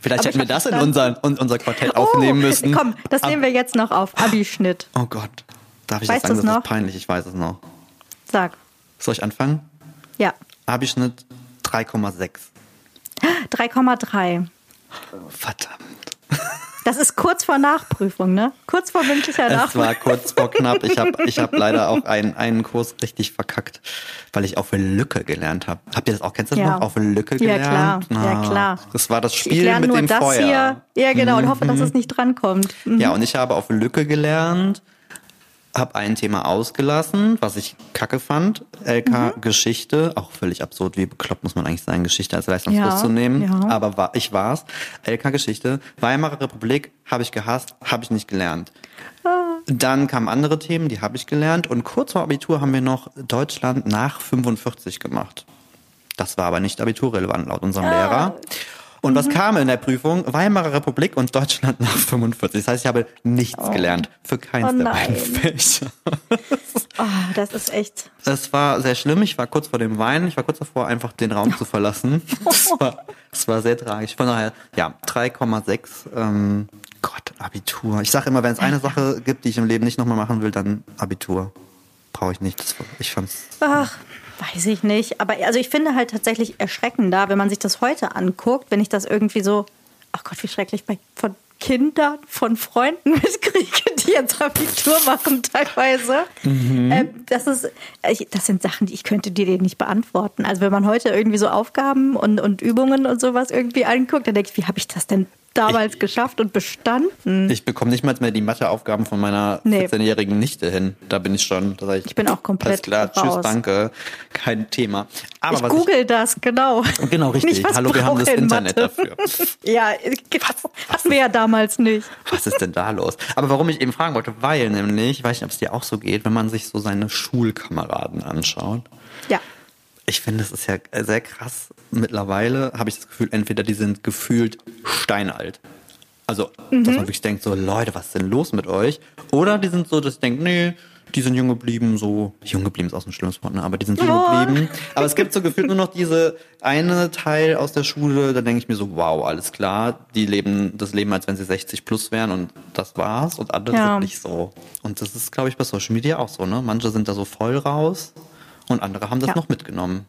Vielleicht hätten wir das in unser, in unser Quartett oh, aufnehmen müssen. Komm, das nehmen wir jetzt noch auf. Abi-Schnitt. Oh Gott. Darf ich weißt das sagen? Das noch? ist peinlich. Ich weiß es noch. Sag. Soll ich anfangen? Ja. Abi-Schnitt 3,6. 3,3. Verdammt. Das ist kurz vor Nachprüfung, ne? Kurz vor mündlicher Nachprüfung. Es war kurz vor knapp. Ich habe ich hab leider auch einen, einen Kurs richtig verkackt, weil ich auf Lücke gelernt habe. Habt ihr das auch? Kennst du das ja. noch? Auf Lücke gelernt? Ja, klar. Ah, ja, klar. Das war das Spiel mit dem Feuer. Hier. Ja, genau. Und hoffe, dass es nicht drankommt. Mhm. Ja, und ich habe auf Lücke gelernt habe ein Thema ausgelassen, was ich kacke fand. LK mhm. Geschichte, auch völlig absurd, wie bekloppt muss man eigentlich sein, Geschichte als Leistungskurs ja, zu nehmen. Ja. Aber war, ich war's. LK Geschichte, Weimarer Republik habe ich gehasst, habe ich nicht gelernt. Ah. Dann kamen andere Themen, die habe ich gelernt. Und kurz vor Abitur haben wir noch Deutschland nach 45 gemacht. Das war aber nicht abiturrelevant laut unserem ah. Lehrer. Und was mhm. kam in der Prüfung? Weimarer Republik und Deutschland nach 45. Das heißt, ich habe nichts oh. gelernt für keins oh der beiden Fächer. oh, das ist echt. Es war sehr schlimm. Ich war kurz vor dem Weinen. Ich war kurz davor, einfach den Raum zu verlassen. Das war, das war sehr tragisch. Von daher, ja, 3,6. Ähm, Gott, Abitur. Ich sage immer, wenn es eine Sache gibt, die ich im Leben nicht nochmal machen will, dann Abitur. Brauche ich nicht. Das, ich fand's. Ach. Weiß ich nicht. Aber also ich finde halt tatsächlich erschreckender, wenn man sich das heute anguckt, wenn ich das irgendwie so, ach Gott, wie schrecklich, bei, von Kindern, von Freunden mitkriege, die jetzt Abitur machen teilweise. Mhm. Ähm, das, ist, das sind Sachen, die ich könnte dir nicht beantworten. Also wenn man heute irgendwie so Aufgaben und, und Übungen und sowas irgendwie anguckt, dann denke ich, wie habe ich das denn damals geschafft und bestanden. Ich bekomme nicht mal mehr die Matheaufgaben von meiner Nee. 14-jährigen Nichte hin. Da bin ich schon. Ich, Ich bin auch komplett Alles klar, tschüss, raus. danke. Kein Thema. Aber ich was google das, genau. ich, genau richtig. Nicht, was Hallo, wir haben das in Internet Mathe. dafür. Ja, hatten wir ja damals nicht. Was ist denn da los? Aber warum ich eben fragen wollte, weil nämlich, ich weiß nicht, ob es dir auch so geht, wenn man sich so seine Schulkameraden anschaut. Ja. Ich finde, es ist ja sehr krass. Mittlerweile habe ich das Gefühl, entweder die sind gefühlt steinalt. Also, dass man wirklich denkt, so Leute, was ist denn los mit euch? Oder die sind so, dass ich denke, nee, die sind jung geblieben, so, jung geblieben ist auch so ein schlimmes Wort, ne? aber die sind jung Oh. geblieben. Aber es gibt so gefühlt nur noch diese eine Teil aus der Schule, da denke ich mir so, wow, alles klar, die leben das Leben, als wenn sie 60 plus wären und das war's und andere Ja. sind nicht so. Und das ist, glaube ich, bei Social Media auch so, ne? Manche sind da so voll raus und andere haben das Ja. noch mitgenommen.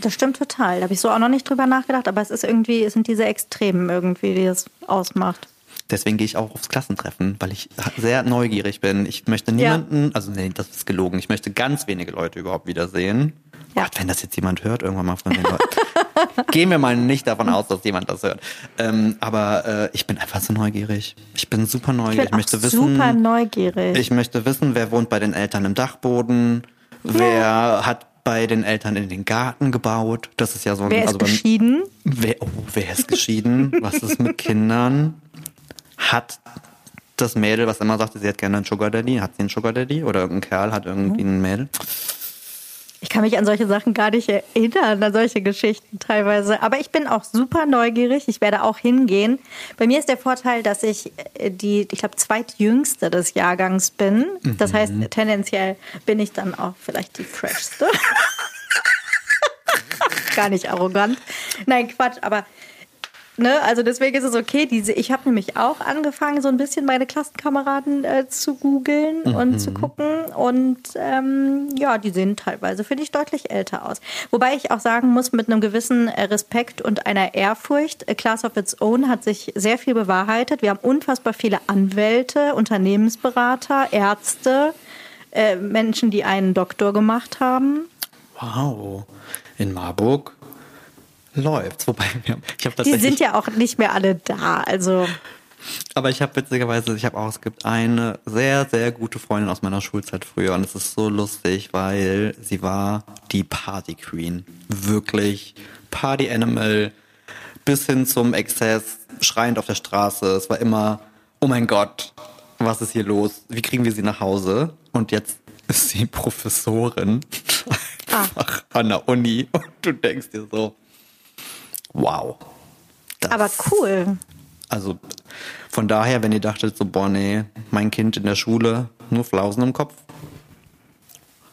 Das stimmt total. Da habe ich so auch noch nicht drüber nachgedacht, aber es ist irgendwie, es sind diese Extremen irgendwie, die es ausmacht. Deswegen gehe ich auch aufs Klassentreffen, weil ich sehr neugierig bin. Ich möchte niemanden, also nee, das ist gelogen. Ich möchte ganz wenige Leute überhaupt wiedersehen. Ja. Gott, wenn das jetzt jemand hört, irgendwann mal von den Leuten. Gehen wir mal nicht davon aus, dass jemand das hört. Ähm, aber äh, ich bin einfach so neugierig. Ich bin super Ich neugierig. bin Ich, möchte wissen, super neugierig. ich möchte wissen, wer wohnt bei den Eltern im Dachboden, wer hat bei den Eltern in den Garten gebaut. Das ist ja so ein, Wer ist also geschieden? Wer, oh, wer ist geschieden? Was ist mit Kindern? Hat das Mädel, was immer sagte, sie hat gerne einen Sugar Daddy, hat sie einen Sugar Daddy? Oder irgendein Kerl hat irgendwie ein Mädel? Ich kann mich an solche Sachen gar nicht erinnern, an solche Geschichten teilweise. Aber ich bin auch super neugierig. Ich werde auch hingehen. Bei mir ist der Vorteil, dass ich äh, die, ich glaube, zweitjüngste des Jahrgangs bin. Das heißt, tendenziell bin ich dann auch vielleicht die freshste. gar nicht arrogant. Nein, Quatsch, aber Ne, also deswegen ist es okay. Diese, ich habe nämlich auch angefangen, so ein bisschen meine Klassenkameraden äh, zu googeln und zu gucken. Und ähm, ja, die sehen teilweise, finde ich, deutlich älter aus. Wobei ich auch sagen muss, mit einem gewissen äh, Respekt und einer Ehrfurcht, A Class of Its Own hat sich sehr viel bewahrheitet. Wir haben unfassbar viele Anwälte, Unternehmensberater, Ärzte, äh, Menschen, die einen Doktor gemacht haben. Wow. In Marburg läuft's. Wobei, ich habe Die sind ja auch nicht mehr alle da. Also Aber ich habe witzigerweise, ich habe auch, es gibt eine sehr, sehr gute Freundin aus meiner Schulzeit früher und es ist so lustig, weil sie war die Party Queen. Wirklich Party Animal bis hin zum Exzess, schreiend auf der Straße. Es war immer, oh mein Gott, was ist hier los? Wie kriegen wir sie nach Hause? Und jetzt ist sie Professorin einfach an der Uni und du denkst dir so, wow. Das aber cool. also von daher, wenn ihr dachtet so, boah, nee, mein Kind in der Schule, nur Flausen im Kopf,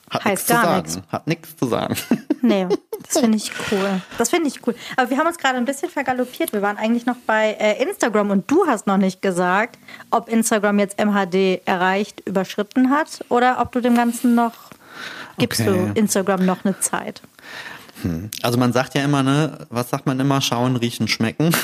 hat Heißt nichts zu sagen. nichts. Hat nichts zu sagen. Nee, das finde ich cool. Das finde ich cool. Aber wir haben uns gerade ein bisschen vergaloppiert. Wir waren eigentlich noch bei äh, Instagram und du hast noch nicht gesagt, ob Instagram jetzt MHD erreicht, überschritten hat oder ob du dem Ganzen noch, gibst Okay. du Instagram noch eine Zeit? Also man sagt ja immer, ne, was sagt man immer? Schauen, riechen, schmecken.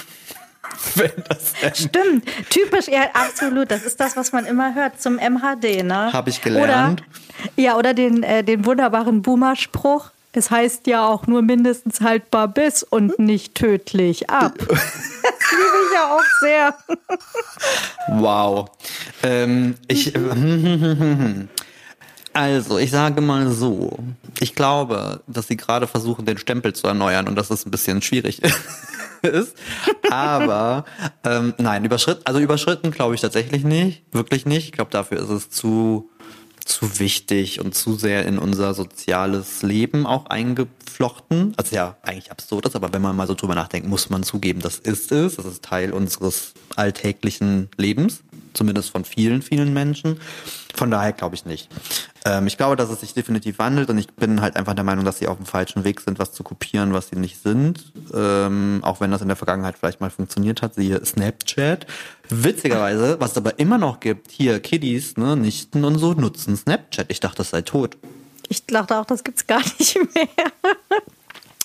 Stimmt, typisch, ja, absolut. Das ist das, was man immer hört zum MHD, ne? Hab ich gelernt. Oder, ja, oder den, äh, den wunderbaren Boomer-Spruch. Es heißt ja auch nur mindestens haltbar bis und nicht tödlich ab. Das liebe ich ja auch sehr. Wow. Ähm, ich, also, ich sage mal so. Ich glaube, dass sie gerade versuchen, den Stempel zu erneuern und dass es ein bisschen schwierig ist. Aber ähm, nein, überschritten, also überschritten glaube ich tatsächlich nicht. Wirklich nicht. Ich glaube, dafür ist es zu zu wichtig und zu sehr in unser soziales Leben auch eingeflochten. Also ja, eigentlich absurd ist, aber wenn man mal so drüber nachdenkt, muss man zugeben, das ist es. Das ist Teil unseres alltäglichen Lebens, zumindest von vielen, vielen Menschen. Von daher glaube ich nicht. Ähm, ich glaube, dass es sich definitiv wandelt und ich bin halt einfach der Meinung, dass sie auf dem falschen Weg sind, was zu kopieren, was sie nicht sind. Ähm, auch wenn das in der Vergangenheit vielleicht mal funktioniert hat, siehe Snapchat. Witzigerweise, was es aber immer noch gibt, hier Kiddies, ne, Nichten und so, nutzen Snapchat. Ich dachte, das sei tot. Ich dachte auch, das gibt's gar nicht mehr.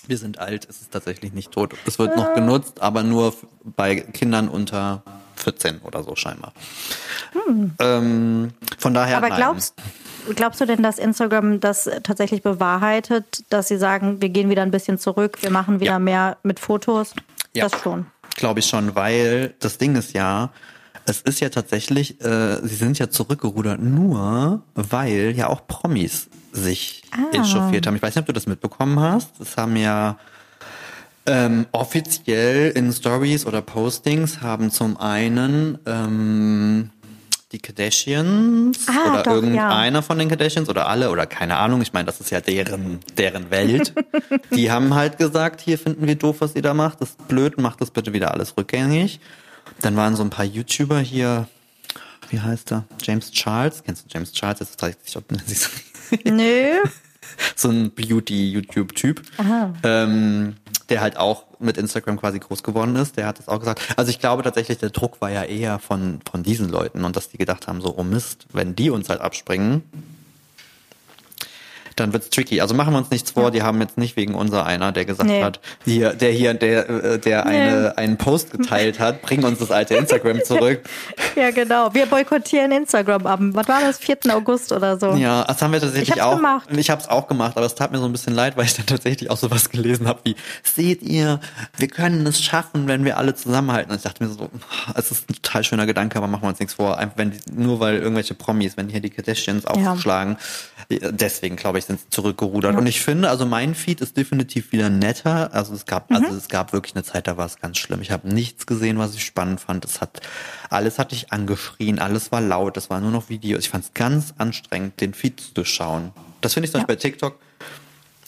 Wir sind alt, es ist tatsächlich nicht tot. Es wird noch genutzt, aber nur bei Kindern unter 14 oder so scheinbar. Ähm, von daher. Aber nein. glaubst, glaubst du denn, dass Instagram das tatsächlich bewahrheitet, dass sie sagen, wir gehen wieder ein bisschen zurück, wir machen wieder Ja. mehr mit Fotos? Ja. Das schon. glaube ich schon, weil das Ding ist ja, es ist ja tatsächlich, äh, sie sind ja zurückgerudert, nur weil ja auch Promis sich Ah. echauffiert haben. Ich weiß nicht, ob du das mitbekommen hast. Es haben ja ähm, offiziell in Stories oder Postings haben zum einen ähm, die Kardashians Ah, oder doch, irgendeiner von den Kardashians oder alle oder keine Ahnung. Ich meine, das ist ja deren, deren Welt. die haben halt gesagt, hier finden wir doof, was ihr da macht. Das ist blöd, macht das bitte wieder alles rückgängig. Dann waren so ein paar YouTuber hier, wie heißt er? James Charles. Kennst du James Charles? Das ist ich glaube, Nö. so ein Beauty-YouTube-Typ, ähm, der halt auch mit Instagram quasi groß geworden ist. Der hat das auch gesagt. Also ich glaube tatsächlich, der Druck war ja eher von, von diesen Leuten und dass die gedacht haben, so, oh Mist, wenn die uns halt abspringen, dann wird's tricky. Also machen wir uns nichts vor, die haben jetzt nicht wegen unser einer, der gesagt Nee. hat, hier, der hier, der, äh, der eine, einen Post geteilt hat, bring uns das alte Instagram zurück. Ja, genau. Wir boykottieren Instagram ab. Was war das? 4. August oder so. Ja, das haben wir tatsächlich Ich hab's auch. gemacht. Ich habe es auch gemacht, aber es tat mir so ein bisschen leid, weil ich dann tatsächlich auch sowas gelesen habe wie, seht ihr, wir können es schaffen, wenn wir alle zusammenhalten. Und ich dachte mir so, es ist ein total schöner Gedanke, aber machen wir uns nichts vor. Einfach wenn nur weil irgendwelche Promis, wenn hier die Kardashians aufschlagen, deswegen glaube ich, sind sie zurückgerudert. Und ich finde, also mein Feed ist definitiv wieder netter. Also es gab, Mhm. also es gab wirklich eine Zeit, da war es ganz schlimm. Ich habe nichts gesehen, was ich spannend fand. Es hat alles hat dich angeschrien, alles war laut, es war nur noch Videos. Ich fand es ganz anstrengend, den Feed zu durchschauen. Das finde ich zum Beispiel bei TikTok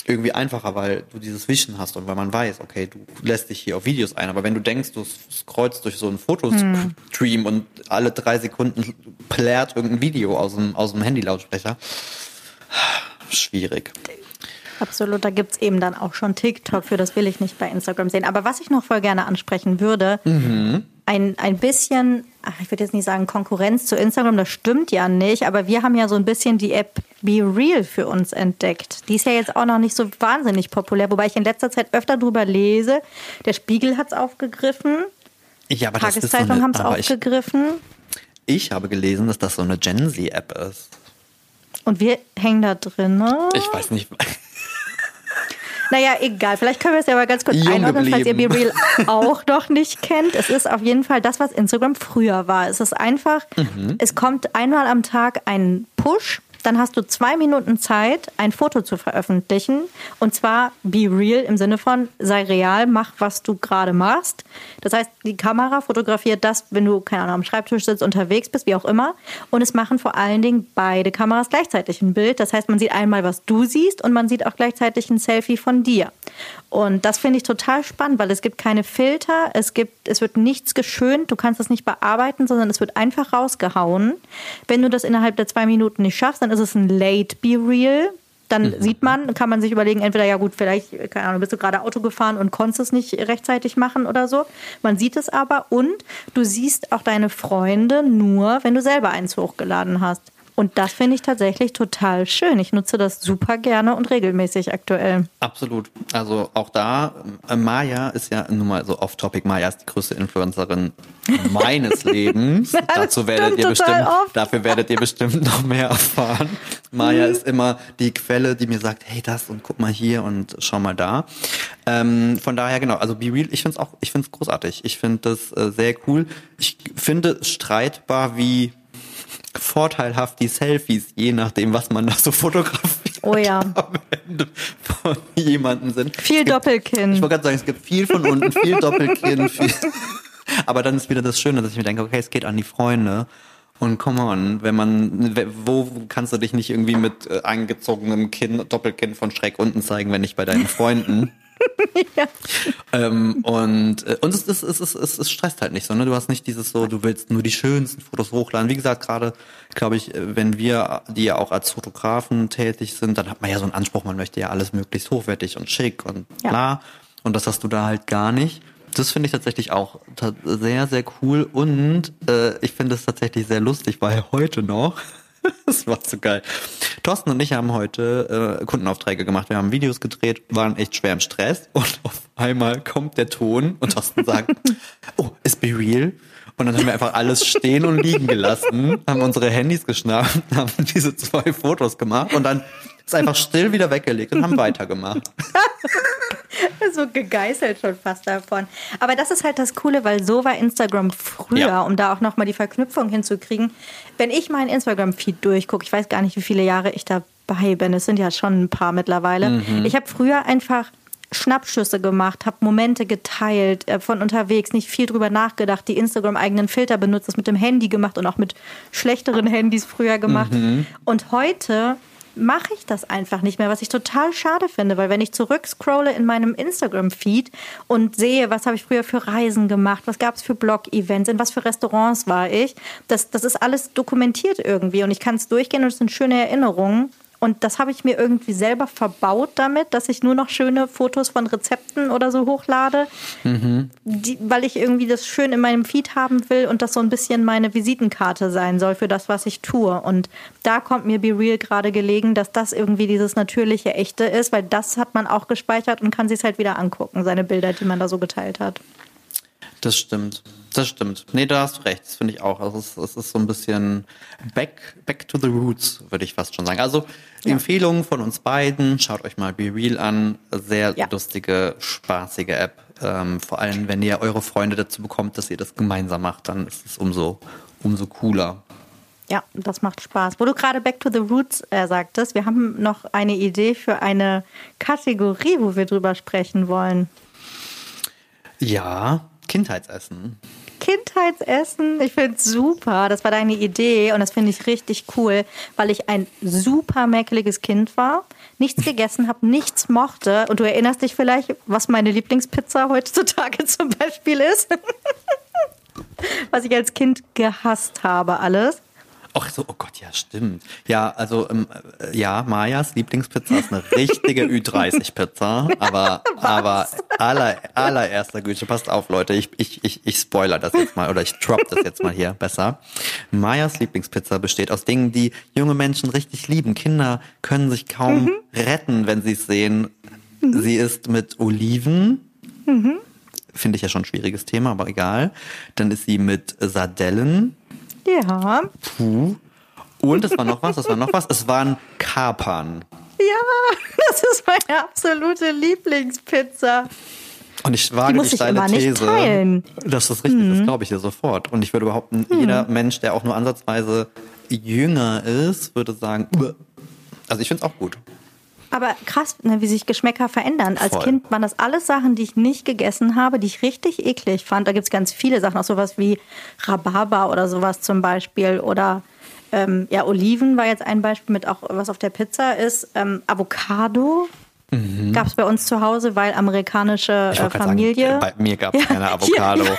irgendwie einfacher, weil du dieses Vision hast und weil man weiß, okay, du lässt dich hier auf Videos ein. Aber wenn du denkst, du scrollst durch so einen Fotostream und alle drei Sekunden plärt irgendein Video aus dem, aus dem Handy-Lautsprecher, schwierig. Absolut, da gibt's eben dann auch schon TikTok für, das will ich nicht bei Instagram sehen. Aber was ich noch voll gerne ansprechen würde, ein, ein bisschen, ach, ich würde jetzt nicht sagen Konkurrenz zu Instagram, das stimmt ja nicht, aber wir haben ja so ein bisschen die App Be Real für uns entdeckt. Die ist ja jetzt auch noch nicht so wahnsinnig populär, wobei ich in letzter Zeit öfter drüber lese. Der Spiegel hat's aufgegriffen, Ja, aber Tageszeitung eine, haben's aber ich, aufgegriffen. ich habe gelesen, dass das so eine Gen Z-App ist. Und wir hängen da drin. Ne? Ich weiß nicht. Naja, egal. Vielleicht können wir es ja mal ganz kurz Jung einordnen, falls ihr geblieben. BeReal auch noch nicht kennt. Es ist auf jeden Fall das, was Instagram früher war. Es ist einfach, Mhm. es kommt einmal am Tag ein Push. Dann hast du zwei Minuten Zeit, ein Foto zu veröffentlichen. Und zwar be real im Sinne von sei real, mach, was du gerade machst. Das heißt, die Kamera fotografiert das, wenn du, keine Ahnung, am Schreibtisch sitzt, unterwegs bist, wie auch immer. Und es machen vor allen Dingen beide Kameras gleichzeitig ein Bild. Das heißt, man sieht einmal, was du siehst und man sieht auch gleichzeitig ein Selfie von dir. Und das finde ich total spannend, weil es gibt keine Filter, es gibt, es wird nichts geschönt, du kannst es nicht bearbeiten, sondern es wird einfach rausgehauen. Wenn du das innerhalb der zwei Minuten nicht schaffst, dann ist es ein Late Be Real. Dann sieht man, kann man sich überlegen, entweder ja gut, vielleicht, keine Ahnung, bist du gerade Auto gefahren und konntest es nicht rechtzeitig machen oder so. Man sieht es aber und du siehst auch deine Freunde nur, wenn du selber eins hochgeladen hast. Und das finde ich tatsächlich total schön. Ich nutze das super gerne und regelmäßig aktuell. Absolut. Also auch da, äh, Maya ist ja nun mal so off-topic. Maya ist die größte Influencerin meines Lebens. Dazu werdet ihr bestimmt, oft. dafür werdet ihr bestimmt noch mehr erfahren. Maya ist immer die Quelle, die mir sagt, hey, das und guck mal hier und schau mal da. Ähm, von daher genau, also Be Real, ich finde es auch, ich finde es großartig. Ich finde das äh, sehr cool. Ich finde streitbar, wie vorteilhaft die Selfies, je nachdem, was man da so fotografiert Oh ja. am Ende von jemandem sind. Viel gibt- Doppelkinn. Ich wollte gerade sagen, es gibt viel von unten, viel Doppelkinn, viel. Aber dann ist wieder das Schöne, dass ich mir denke, okay, es geht an die Freunde. Und come on, wenn man, wo kannst du dich nicht irgendwie mit äh, eingezogenem Kinn, Doppelkinn von Schreck unten zeigen, wenn nicht bei deinen Freunden? ähm, und äh, und es, ist, es, ist, es, es stresst halt nicht so, ne? Du hast nicht dieses so, du willst nur die schönsten Fotos hochladen. Wie gesagt, gerade, glaube ich, wenn wir, die ja auch als Fotografen tätig sind, dann hat man ja so einen Anspruch, man möchte ja alles möglichst hochwertig und schick und Ja. bla. Und das hast du da halt gar nicht. Das finde ich tatsächlich auch sehr, sehr cool. Und äh, ich finde es tatsächlich sehr lustig, weil heute noch, das war so geil. Thorsten und ich haben heute äh, Kundenaufträge gemacht. Wir haben Videos gedreht, waren echt schwer im Stress. Und auf einmal kommt der Ton und Thorsten sagt, oh, ist be real? Und dann haben wir einfach alles stehen und liegen gelassen, haben unsere Handys geschnappt, haben diese zwei Fotos gemacht und dann ist einfach still wieder weggelegt und haben weitergemacht. so gegeißelt schon fast davon. Aber das ist halt das Coole, weil so war Instagram früher, Ja. um da auch nochmal die Verknüpfung hinzukriegen. Wenn ich meinen Instagram-Feed durchgucke, ich weiß gar nicht, wie viele Jahre ich dabei bin, es sind ja schon ein paar mittlerweile. Mhm. Ich habe früher einfach Schnappschüsse gemacht, habe Momente geteilt äh, von unterwegs, nicht viel drüber nachgedacht, die Instagram-eigenen Filter benutzt, das mit dem Handy gemacht und auch mit schlechteren Handys früher gemacht. Und heute mache ich das einfach nicht mehr, was ich total schade finde, weil wenn ich zurückscrolle in meinem Instagram-Feed und sehe, was habe ich früher für Reisen gemacht, was gab es für Blog-Events, in was für Restaurants war ich, das, das ist alles dokumentiert irgendwie und ich kann es durchgehen und es sind schöne Erinnerungen. Und das habe ich mir irgendwie selber verbaut damit, dass ich nur noch schöne Fotos von Rezepten oder so hochlade, die, weil ich irgendwie das schön in meinem Feed haben will und das so ein bisschen meine Visitenkarte sein soll für das, was ich tue. Und da kommt mir Be Real gerade gelegen, dass das irgendwie dieses natürliche, echte ist, weil das hat man auch gespeichert und kann sich halt wieder angucken, seine Bilder, die man da so geteilt hat. Das stimmt. Das stimmt. Nee, da hast du recht. Das finde ich auch. Also es, es ist so ein bisschen back, back to the roots, würde ich fast schon sagen. Also Empfehlungen von uns beiden. Schaut euch mal Be Real an. Sehr Ja. lustige, spaßige App. Ähm, vor allem, wenn ihr eure Freunde dazu bekommt, dass ihr das gemeinsam macht, dann ist es umso, umso cooler. Ja, das macht Spaß. Wo du gerade Back to the Roots äh, sagtest, wir haben noch eine Idee für eine Kategorie, wo wir drüber sprechen wollen. Ja, Kindheitsessen. Kindheitsessen, ich finde es super. Das war deine Idee und das finde ich richtig cool, weil ich ein super mäkeliges Kind war, nichts gegessen habe, nichts mochte. Und du erinnerst dich vielleicht, was meine Lieblingspizza heutzutage zum Beispiel ist? was ich als Kind gehasst habe, alles. Ach so, oh Gott, ja, stimmt. Ja, also ähm, äh, ja, Majas Lieblingspizza ist eine richtige Ü30-Pizza, aber aber aller allererster Güte, passt auf, Leute, ich ich ich ich spoiler das jetzt mal oder ich drop das jetzt mal hier besser. Majas Lieblingspizza besteht aus Dingen, die junge Menschen richtig lieben. Kinder können sich kaum retten, wenn sie es sehen. Sie ist mit Oliven. Finde ich ja schon ein schwieriges Thema, aber egal. Dann ist sie mit Sardellen. Ja. Puh. Und es war noch was, es war noch was, es waren Kapern. Ja, das ist meine absolute Lieblingspizza. Und ich wage Die die, steile These, das richtig ist, glaube ich dir sofort. Und ich würde behaupten, jeder Mensch, der auch nur ansatzweise jünger ist, würde sagen, "Uah." also ich finde es auch gut. Aber krass, ne, wie sich Geschmäcker verändern. Als Voll. Kind waren das alles Sachen, die ich nicht gegessen habe, die ich richtig eklig fand. Da gibt es ganz viele Sachen, auch sowas wie Rhabarber oder sowas zum Beispiel. Oder ähm, ja, Oliven war jetzt ein Beispiel mit auch, was auf der Pizza ist. Ähm, Avocado gab es bei uns zu Hause, weil amerikanische Mhm. Äh, Familie. sagen, bei mir gab es Ja, keine Avocado. ja.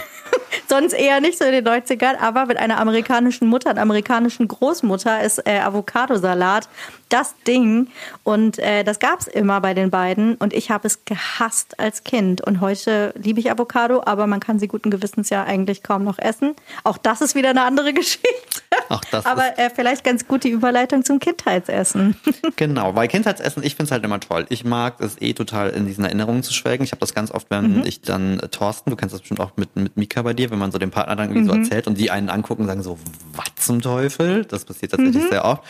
Sonst eher nicht so in den 90ern, aber mit einer amerikanischen Mutter, einer amerikanischen Großmutter ist äh, Avocadosalat das Ding. Und äh, das gab es immer bei den beiden. Und ich habe es gehasst als Kind. Und heute liebe ich Avocado, aber man kann sie guten Gewissens ja eigentlich kaum noch essen. Auch das ist wieder eine andere Geschichte. Auch das aber äh, vielleicht ganz gut die Überleitung zum Kindheitsessen. Genau, weil Kindheitsessen, ich finde es halt immer toll. Ich mag es eh total in diesen Erinnerungen zu schwelgen. Ich habe das ganz oft, wenn ich dann äh, Thorsten, du kennst das bestimmt auch mit, mit Mika bei dir, wenn man so dem Partner dann irgendwie so erzählt und die einen angucken und sagen so, was zum Teufel? Das passiert tatsächlich sehr oft.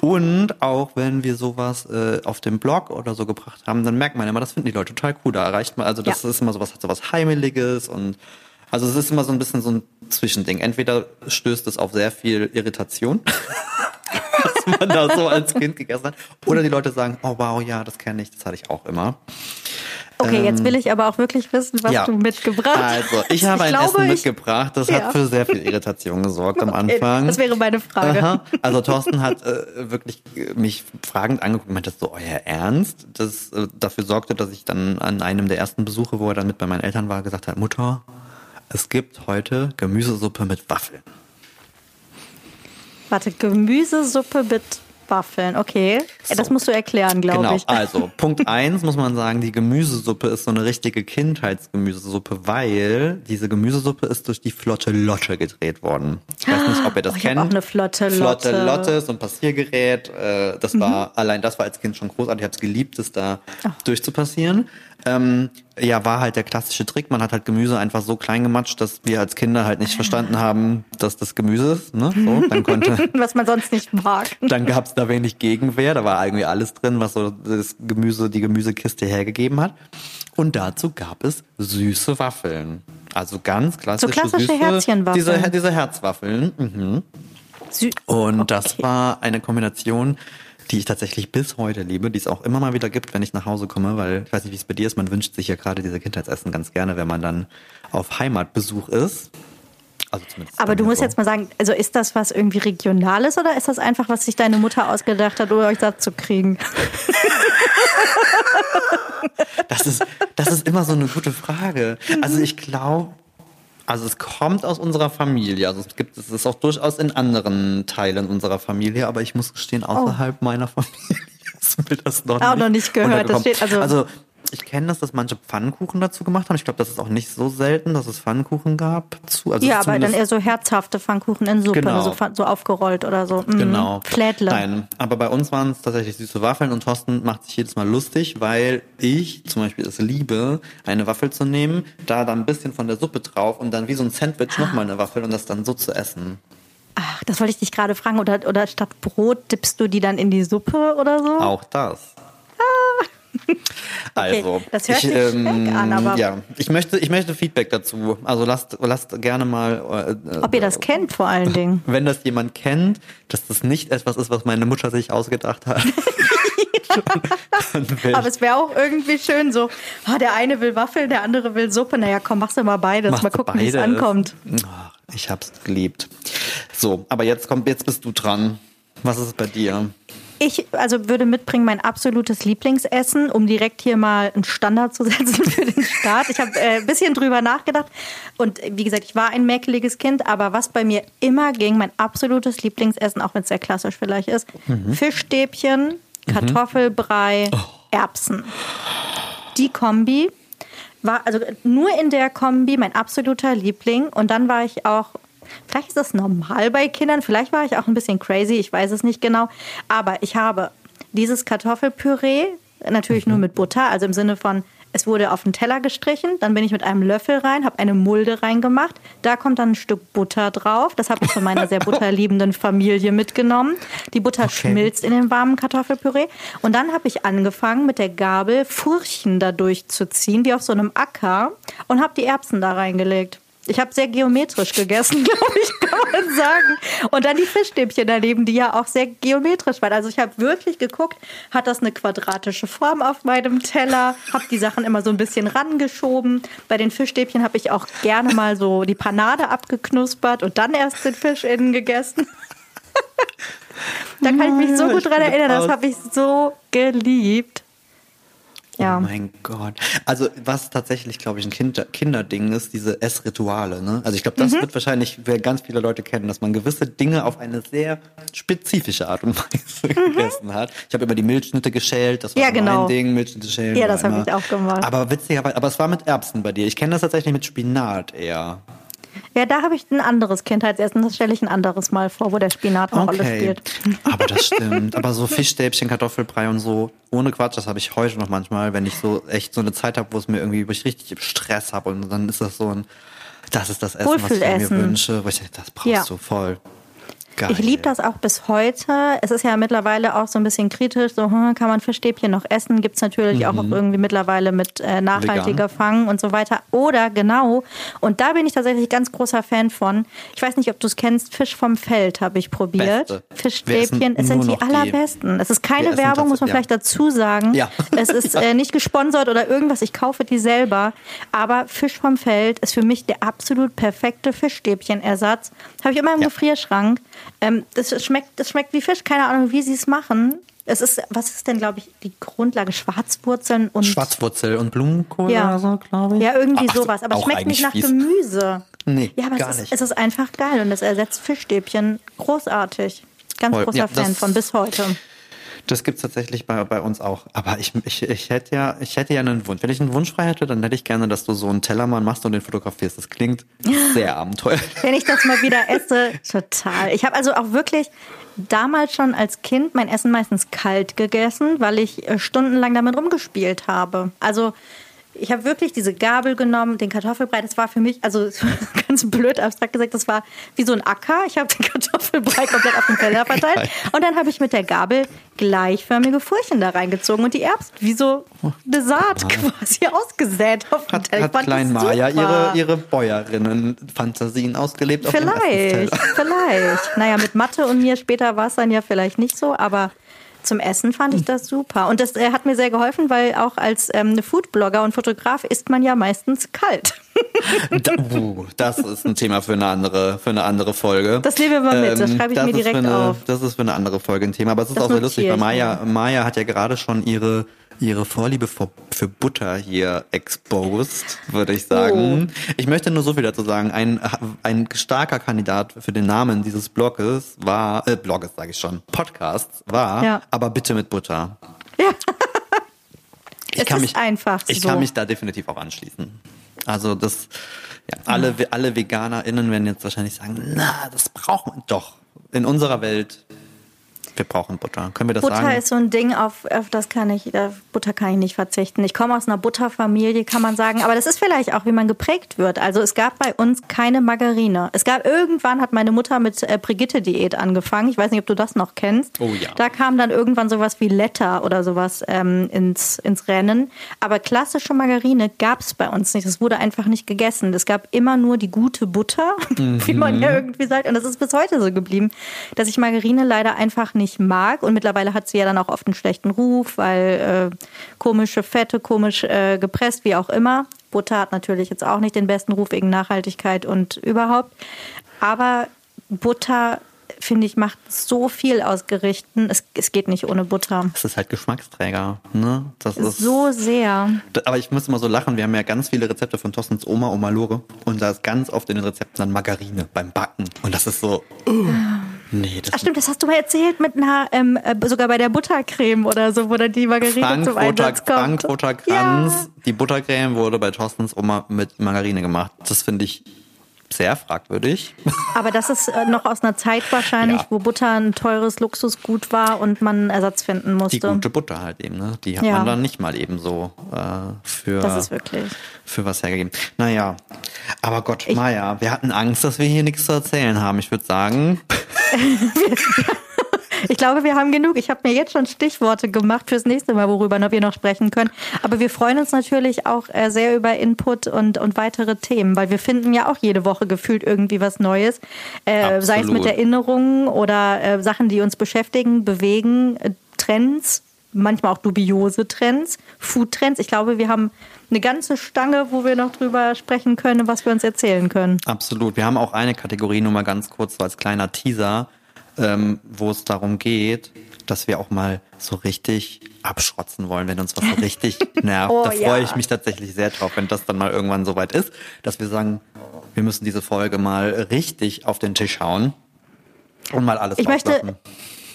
Und auch wenn wir sowas äh, auf dem Blog oder so gebracht haben, dann merkt man immer, das finden die Leute total cool. Da erreicht man, also das Ja. ist immer sowas, hat sowas Heimeliges und also es ist immer so ein bisschen so ein Zwischending. Entweder stößt es auf sehr viel Irritation, was man da so als Kind gegessen hat. Oder die Leute sagen, oh wow, ja, das kenne ich, das hatte ich auch immer. Okay, jetzt will ich aber auch wirklich wissen, was Ähm, ja. du mitgebracht hast. Also, ich habe ein glaube, Essen ich- mitgebracht, das Ja. hat für sehr viel Irritation gesorgt am Okay, Anfang. Das wäre meine Frage. Aha. Also Thorsten hat äh, wirklich äh, mich fragend angeguckt und meinte, so euer Ernst? Das äh, dafür sorgte, dass ich dann an einem der ersten Besuche, wo er dann mit bei meinen Eltern war, gesagt hat, Mutter, es gibt heute Gemüsesuppe mit Waffeln. Warte, Gemüsesuppe mit Waffeln. Okay. Ja, Das So. musst du erklären, glaube Genau, ich. also Punkt eins muss man sagen, die Gemüsesuppe ist so eine richtige Kindheitsgemüsesuppe, weil diese Gemüsesuppe ist durch die Flotte Lotte gedreht worden. Ich weiß nicht, ob ihr das Oh, kennt. auch eine Flotte Flotte Lotte. Mhm. Lotte, so ein Passiergerät. Äh, das war, allein das war als Kind schon großartig. Ich habe es geliebt, es da durchzupassieren. Ähm, ja, war halt der klassische Trick. Man hat halt Gemüse einfach so klein gematscht, dass wir als Kinder halt nicht verstanden haben, dass das Gemüse ist. Ne? So, dann konnte, Was man sonst nicht mag. dann gab es da wenig Gegenwehr. Da war irgendwie alles drin, was so das Gemüse, die Gemüsekiste hergegeben hat. Und dazu gab es süße Waffeln. Also ganz klassische, So klassische süße, Herzchenwaffeln. Diese, diese Herzwaffeln. Mhm. Sü Und das war eine Kombination, die ich tatsächlich bis heute liebe, die es auch immer mal wieder gibt, wenn ich nach Hause komme, weil ich weiß nicht, wie es bei dir ist, man wünscht sich ja gerade diese Kindheitsessen ganz gerne, wenn man dann auf Heimatbesuch ist. Also zumindest Aber du musst so. jetzt mal sagen, also ist das was irgendwie Regionales oder ist das einfach, was sich deine Mutter ausgedacht hat, um euch satt zu kriegen? Das ist, das ist immer so eine gute Frage. Also ich glaube, also es kommt aus unserer Familie. Also es gibt, es ist auch durchaus in anderen Teilen unserer Familie, aber ich muss gestehen, außerhalb meiner Familie ist mir das noch Auch nicht noch nicht gehört. Das steht also- also ich kenne das, dass manche Pfannkuchen dazu gemacht haben. Ich glaube, das ist auch nicht so selten, dass es Pfannkuchen gab. Zu, also ja, aber dann eher so herzhafte Pfannkuchen in Suppe, Genau. so, fa- so aufgerollt oder so. Mhm. Genau. Flädle. Nein, aber bei uns waren es tatsächlich süße Waffeln und Thorsten macht sich jedes Mal lustig, weil ich zum Beispiel es liebe, eine Waffel zu nehmen, da dann ein bisschen von der Suppe drauf und dann wie so ein Sandwich nochmal eine Waffel und das dann so zu essen. Ach, das wollte ich dich gerade fragen. Oder, oder statt Brot dippst du die dann in die Suppe oder so? Auch das. Also, Ah. das hört ich, ähm, sich schräg an, aber- ja, ich möchte, ich möchte Feedback dazu. Also lasst, lasst gerne mal, äh, Ob ihr das kennt vor allen Dingen. wenn das jemand kennt, dass das nicht etwas ist, was meine Mutter sich ausgedacht hat. Aber es wäre auch irgendwie schön so, oh, der eine will Waffeln, der andere will Suppe. Naja, komm, machst du mal beides. Machst mal gucken, wie es ankommt. Ich hab's geliebt. So, aber jetzt kommt, jetzt bist du dran. Was ist bei dir? Ich also würde mitbringen mein absolutes Lieblingsessen, um direkt hier mal einen Standard zu setzen für den Start. Ich habe äh, ein bisschen drüber nachgedacht. Und äh, wie gesagt, ich war ein mäkeliges Kind, aber was bei mir immer ging, mein absolutes Lieblingsessen, auch wenn es sehr klassisch vielleicht ist, Fischstäbchen, Kartoffelbrei, Erbsen. Die Kombi war also nur in der Kombi mein absoluter Liebling. Und dann war ich auch Vielleicht ist das normal bei Kindern, vielleicht war ich auch ein bisschen crazy, ich weiß es nicht genau. Aber ich habe dieses Kartoffelpüree, natürlich nur mit Butter, also im Sinne von, es wurde auf den Teller gestrichen, dann bin ich mit einem Löffel rein, habe eine Mulde reingemacht, da kommt dann ein Stück Butter drauf, das habe ich von meiner sehr butterliebenden Familie mitgenommen. Die Butter schmilzt in dem warmen Kartoffelpüree. Und dann habe ich angefangen mit der Gabel Furchen da durchzuziehen, wie auf so einem Acker und habe die Erbsen da reingelegt. Ich habe sehr geometrisch gegessen, glaube ich, kann man sagen. Und dann die Fischstäbchen daneben, die ja auch sehr geometrisch waren. Also ich habe wirklich geguckt, hat das eine quadratische Form auf meinem Teller, habe die Sachen immer so ein bisschen rangeschoben. Bei den Fischstäbchen habe ich auch gerne mal so die Panade abgeknuspert und dann erst den Fisch innen gegessen. da kann ich mich so gut dran erinnern, das habe ich so geliebt. Ja. Oh mein Gott. Also was tatsächlich, glaube ich, ein Kinder Kinderding ist, diese Essrituale. Ne? Also ich glaube, Mhm. das wird wahrscheinlich ganz viele Leute kennen, dass man gewisse Dinge auf eine sehr spezifische Art und Weise gegessen hat. Ich habe immer die Milchschnitte geschält, das war Ja, genau. mein Ding, Milchschnitte schälen. Ja, das habe ich auch gemacht. Aber witzigerweise, aber es war mit Erbsen bei dir. Ich kenne das tatsächlich mit Spinat eher. Ja, da habe ich ein anderes Kindheitsessen, das stelle ich ein anderes Mal vor, wo der Spinat eine Rolle Okay, spielt. aber das stimmt. Aber so Fischstäbchen, Kartoffelbrei und so, ohne Quatsch, das habe ich heute noch manchmal, wenn ich so echt so eine Zeit habe, wo es mir irgendwie, wo ich richtig Stress habe und dann ist das so ein, das ist das Essen, was ich mir wünsche, wo ich denke, das brauchst Ja. du voll. Geil. Ich liebe das auch bis heute. Es ist ja mittlerweile auch so ein bisschen kritisch. So, hm, kann man Fischstäbchen noch essen? Gibt es natürlich auch irgendwie mittlerweile mit äh, nachhaltiger Vegan. Fang und so weiter. Oder genau, und da bin ich tatsächlich ganz großer Fan von. Ich weiß nicht, ob du es kennst, Fisch vom Feld habe ich probiert. Beste. Fischstäbchen, es sind die allerbesten. Es ist keine Werbung, muss man tatsächlich- vielleicht dazu sagen. Ja. Es ist äh, nicht gesponsert oder irgendwas. Ich kaufe die selber. Aber Fisch vom Feld ist für mich der absolut perfekte Fischstäbchenersatz. Habe ich immer im Ja. Gefrierschrank. Ähm, das, schmeckt, das schmeckt wie Fisch. Keine Ahnung, wie sie es machen. Es ist, was ist denn, glaube ich, die Grundlage? Schwarzwurzeln und. Schwarzwurzel und Blumenkohl Ja. oder so, glaube ich. Ja, irgendwie Ach so, sowas. Aber es schmeckt nicht nach fies. Gemüse. Nee, ja, aber gar es ist, nicht. es ist einfach geil und es ersetzt Fischstäbchen. Großartig. Ganz Voll. großer Ja, Fan von bis heute. Das gibt's tatsächlich bei, bei uns auch. Aber ich, ich, ich hätte ja, ich hätte ja einen Wunsch. Wenn ich einen Wunsch frei hätte, dann hätte ich gerne, dass du so einen Tellermann machst und den fotografierst. Das klingt sehr abenteuerlich. Wenn ich das mal wieder esse, total. Ich habe also auch wirklich damals schon als Kind mein Essen meistens kalt gegessen, weil ich äh, stundenlang damit rumgespielt habe. Also ich habe wirklich diese Gabel genommen, den Kartoffelbrei. Das war für mich, also ganz blöd abstrakt gesagt, das war wie so ein Acker. Ich habe den Kartoffelbrei komplett auf den Teller verteilt. Und dann habe ich mit der Gabel gleichförmige Furchen da reingezogen und die Erbsen wie so eine Saat quasi ausgesät auf dem Hat, Teller. Hat fand Klein super. ihre, ihre Bäuerinnen-Fantasien ausgelebt? auf dem Vielleicht, vielleicht. Naja, mit Mathe und mir später war es dann ja vielleicht nicht so, aber zum Essen fand ich das super. Und das äh, hat mir sehr geholfen, weil auch als ähm, Foodblogger und Fotograf isst man ja meistens kalt. Uh, das ist ein Thema für eine andere, für eine andere Folge. Das nehmen wir mal mit, das schreibe ich das mir direkt eine, auf. Das ist für eine andere Folge ein Thema, aber es ist Das auch sehr lustig, weil Maya, Maya hat ja gerade schon ihre ihre Vorliebe für, für Butter hier exposed, würde ich sagen. Oh. Ich möchte nur so viel dazu sagen. Ein, ein starker Kandidat für den Namen dieses Blogs war, äh, Blogs sage ich schon, Podcasts war, Ja. aber bitte mit Butter. Ja. Ich Es kann ist mich, einfach Ich so. kann mich da definitiv auch anschließen. Also das, ja, alle, alle VeganerInnen werden jetzt wahrscheinlich sagen, na, das braucht man doch. In unserer Welt, wir brauchen Butter. Können wir das Butter sagen? ist so ein Ding, auf, auf das kann ich, auf Butter kann ich nicht verzichten. Ich komme aus einer Butterfamilie, kann man sagen, aber das ist vielleicht auch, wie man geprägt wird. Also es gab bei uns keine Margarine. Es gab irgendwann hat meine Mutter mit äh, Brigitte-Diät angefangen. Ich weiß nicht, ob du das noch kennst. Oh ja. Da kam dann irgendwann sowas wie Letter oder sowas ähm, ins, ins Rennen. Aber klassische Margarine gab es bei uns nicht. Das wurde einfach nicht gegessen. Es gab immer nur die gute Butter, wie man ja irgendwie sagt. Und das ist bis heute so geblieben, dass ich Margarine leider einfach nicht mag. Und mittlerweile hat sie ja dann auch oft einen schlechten Ruf, weil äh, komische Fette, komisch äh, gepresst, wie auch immer. Butter hat natürlich jetzt auch nicht den besten Ruf wegen Nachhaltigkeit und überhaupt. Aber Butter, finde ich, macht so viel aus Gerichten. Es, es geht nicht ohne Butter. Das ist halt Geschmacksträger. Ne? Das ist So sehr. Aber ich muss immer so lachen, wir haben ja ganz viele Rezepte von Thorstens Oma, Oma Lore. Und da ist ganz oft in den Rezepten dann Margarine beim Backen. Und das ist so, oh, nee, das Ach stimmt, das hast du mal erzählt mit einer, ähm, äh, sogar bei der Buttercreme oder so, wo dann die Margarine zum Frankfurter, Einsatz kommt. Frankfurter Kranz. Die Buttercreme wurde bei Thorstens Oma mit Margarine gemacht. Das finde ich sehr fragwürdig. Aber das ist äh, noch aus einer Zeit wahrscheinlich, Ja. wo Butter ein teures Luxusgut war und man einen Ersatz finden Die musste. gute Butter halt eben, ne? Die hat Ja. man dann nicht mal eben so äh, für, Das ist wirklich. für was hergegeben. Naja, aber Gott, Maja, wir hatten Angst, dass wir hier nichts zu erzählen haben. Ich würde sagen, Ich glaube, wir haben genug. Ich habe mir jetzt schon Stichworte gemacht fürs nächste Mal, worüber wir noch sprechen können. Aber wir freuen uns natürlich auch äh, sehr über Input und, und weitere Themen, weil wir finden ja auch jede Woche gefühlt irgendwie was Neues. Äh, sei es mit Erinnerungen oder äh, Sachen, die uns beschäftigen, bewegen, äh, Trends, manchmal auch dubiose Trends, Food-Trends. Ich glaube, wir haben eine ganze Stange, wo wir noch drüber sprechen können, was wir uns erzählen können. Absolut. Wir haben auch eine Kategorie, nur mal ganz kurz so als kleiner Teaser, ähm, wo es darum geht, dass wir auch mal so richtig abschrotzen wollen, wenn uns was so richtig nervt. Oh, da freue ja. ich mich tatsächlich sehr drauf, wenn das dann mal irgendwann soweit ist, dass wir sagen, wir müssen diese Folge mal richtig auf den Tisch hauen und mal alles Ich möchte.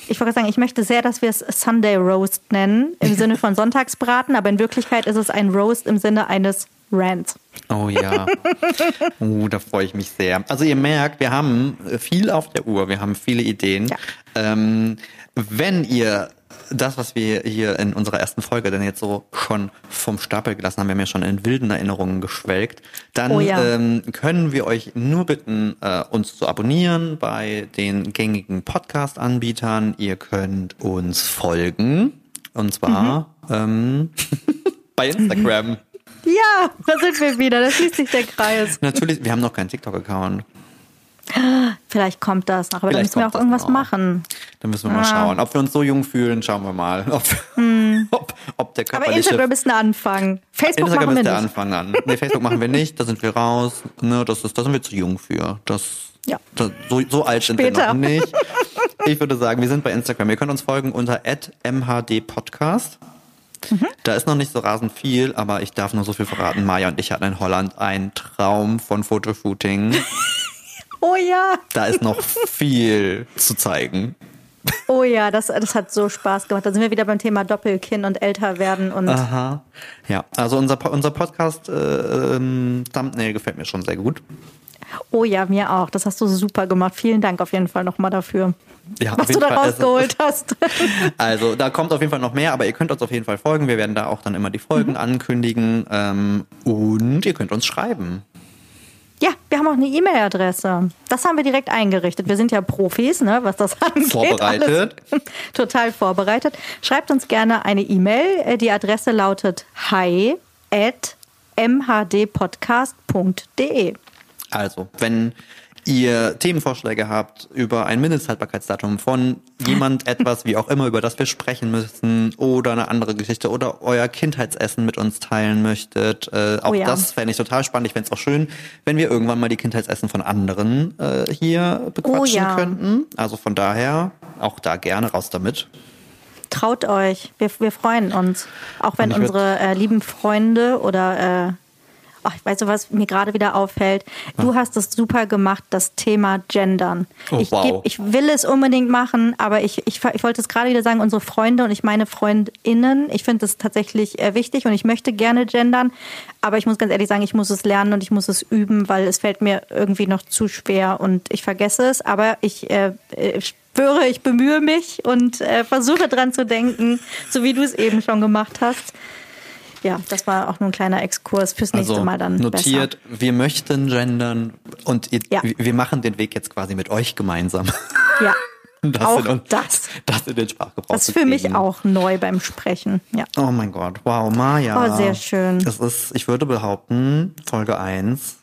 Ich wollte sagen, ich möchte sehr, dass wir es Sunday Roast nennen, im Sinne von Sonntagsbraten, aber in Wirklichkeit ist es ein Roast im Sinne eines Rants. Oh ja. Oh, da freue ich mich sehr. Also ihr merkt, wir haben viel auf der Uhr, wir haben viele Ideen. Ja. Ähm, wenn ihr das, was wir hier in unserer ersten Folge dann jetzt so schon vom Stapel gelassen haben, wir haben ja schon in wilden Erinnerungen geschwelgt, dann Oh ja. ähm, können wir euch nur bitten, äh, uns zu abonnieren bei den gängigen Podcast-Anbietern. Ihr könnt uns folgen. Und zwar Mhm. ähm, bei Instagram. Ja, da sind wir wieder, da schließt sich der Kreis. Natürlich, wir haben noch keinen TikTok-Account. Vielleicht kommt das noch, aber da Vielleicht müssen wir auch irgendwas noch. machen. Dann müssen wir mal Ah. schauen. Ob wir uns so jung fühlen, schauen wir mal. Ob, ob, ob der Hm. Aber körperliche... Instagram ist ein Anfang. Facebook Instagram machen ist wir der nicht. Anfang an. Nee, Facebook machen wir nicht, da sind wir raus. Ne, das ist, da sind wir zu jung für. Das, Ja. das, so, so alt sind wir Später. noch nicht. Ich würde sagen, wir sind bei Instagram. Ihr könnt uns folgen unter @mhdpodcast. Mhm. Da ist noch nicht so rasend viel, aber ich darf nur so viel verraten. Maja und ich hatten in Holland einen Traum von Fotoshooting. Oh ja, Da ist noch viel zu zeigen. oh ja, das, das hat so Spaß gemacht. Da sind wir wieder beim Thema Doppelkinn und älter werden und Aha. Ja, also unser, unser Podcast äh, ähm, Thumbnail gefällt mir schon sehr gut. Oh ja, mir auch. Das hast du super gemacht. Vielen Dank auf jeden Fall nochmal dafür. Ja, was du da rausgeholt hast. Also da kommt auf jeden Fall noch mehr, aber ihr könnt uns auf jeden Fall folgen. Wir werden da auch dann immer die Folgen mhm. ankündigen ähm, und ihr könnt uns schreiben. Ja, wir haben auch eine E-Mail-Adresse. Das haben wir direkt eingerichtet. Wir sind ja Profis, ne, was das angeht. Vorbereitet. Alles total vorbereitet. Schreibt uns gerne eine E-Mail. Äh, die Adresse lautet hi at mhdpodcast.de. Also, wenn ihr Themenvorschläge habt über ein Mindesthaltbarkeitsdatum von jemand etwas, wie auch immer, über das wir sprechen müssen oder eine andere Geschichte oder euer Kindheitsessen mit uns teilen möchtet, äh, auch oh ja. das fände ich total spannend. Ich fände es auch schön, wenn wir irgendwann mal die Kindheitsessen von anderen äh, hier bequatschen oh ja. könnten. Also von daher auch da gerne raus damit. Traut euch, wir, wir freuen uns. Auch wenn unsere äh, lieben Freunde oder äh, ach, ich weiß was mir gerade wieder auffällt. Du hast es super gemacht, das Thema Gendern. Oh, ich, wow. geb, ich will es unbedingt machen, aber ich, ich, ich wollte es gerade wieder sagen, unsere Freunde und ich meine FreundInnen, ich finde es tatsächlich äh, wichtig und ich möchte gerne gendern, aber ich muss ganz ehrlich sagen, ich muss es lernen und ich muss es üben, weil es fällt mir irgendwie noch zu schwer und ich vergesse es, aber ich äh, äh schwöre, ich bemühe mich und äh, versuche dran zu denken, so wie du es eben schon gemacht hast ja, das war auch nur ein kleiner Exkurs fürs nächste also, Mal dann. Notiert, besser. wir möchten gendern und ihr, ja. wir machen den Weg jetzt quasi mit euch gemeinsam. Ja. Das auch in, das. Das in den Sprachgebrauch. Das ist für mich auch neu beim Sprechen. Ja. Oh mein Gott, wow, Maja. Oh, sehr schön. Das ist, ich würde behaupten, Folge 1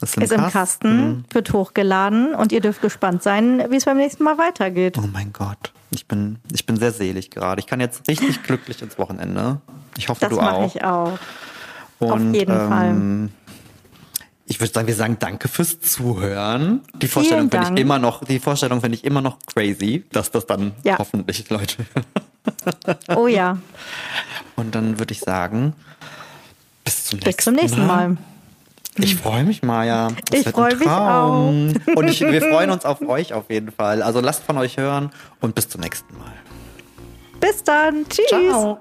ist im, ist im Kasten. Kasten, wird hochgeladen und ihr dürft gespannt sein, wie es beim nächsten Mal weitergeht. Oh mein Gott. Ich bin, ich bin sehr selig gerade. Ich kann jetzt richtig glücklich ins Wochenende. Ich hoffe, das du auch. Das mache ich auch. Und, Auf jeden ähm, Fall. Ich würde sagen, wir sagen Danke fürs Zuhören. Die Vorstellung finde ich immer noch, die Vorstellung finde ich immer noch crazy, dass das dann ja. hoffentlich Leute. oh ja. Und dann würde ich sagen, bis zum nächsten, bis zum nächsten Mal. Mal. Ich freue mich, Maja. Das ich freue mich auch. Und ich, wir freuen uns auf euch auf jeden Fall. Also lasst von euch hören und bis zum nächsten Mal. Bis dann. Tschüss. Ciao.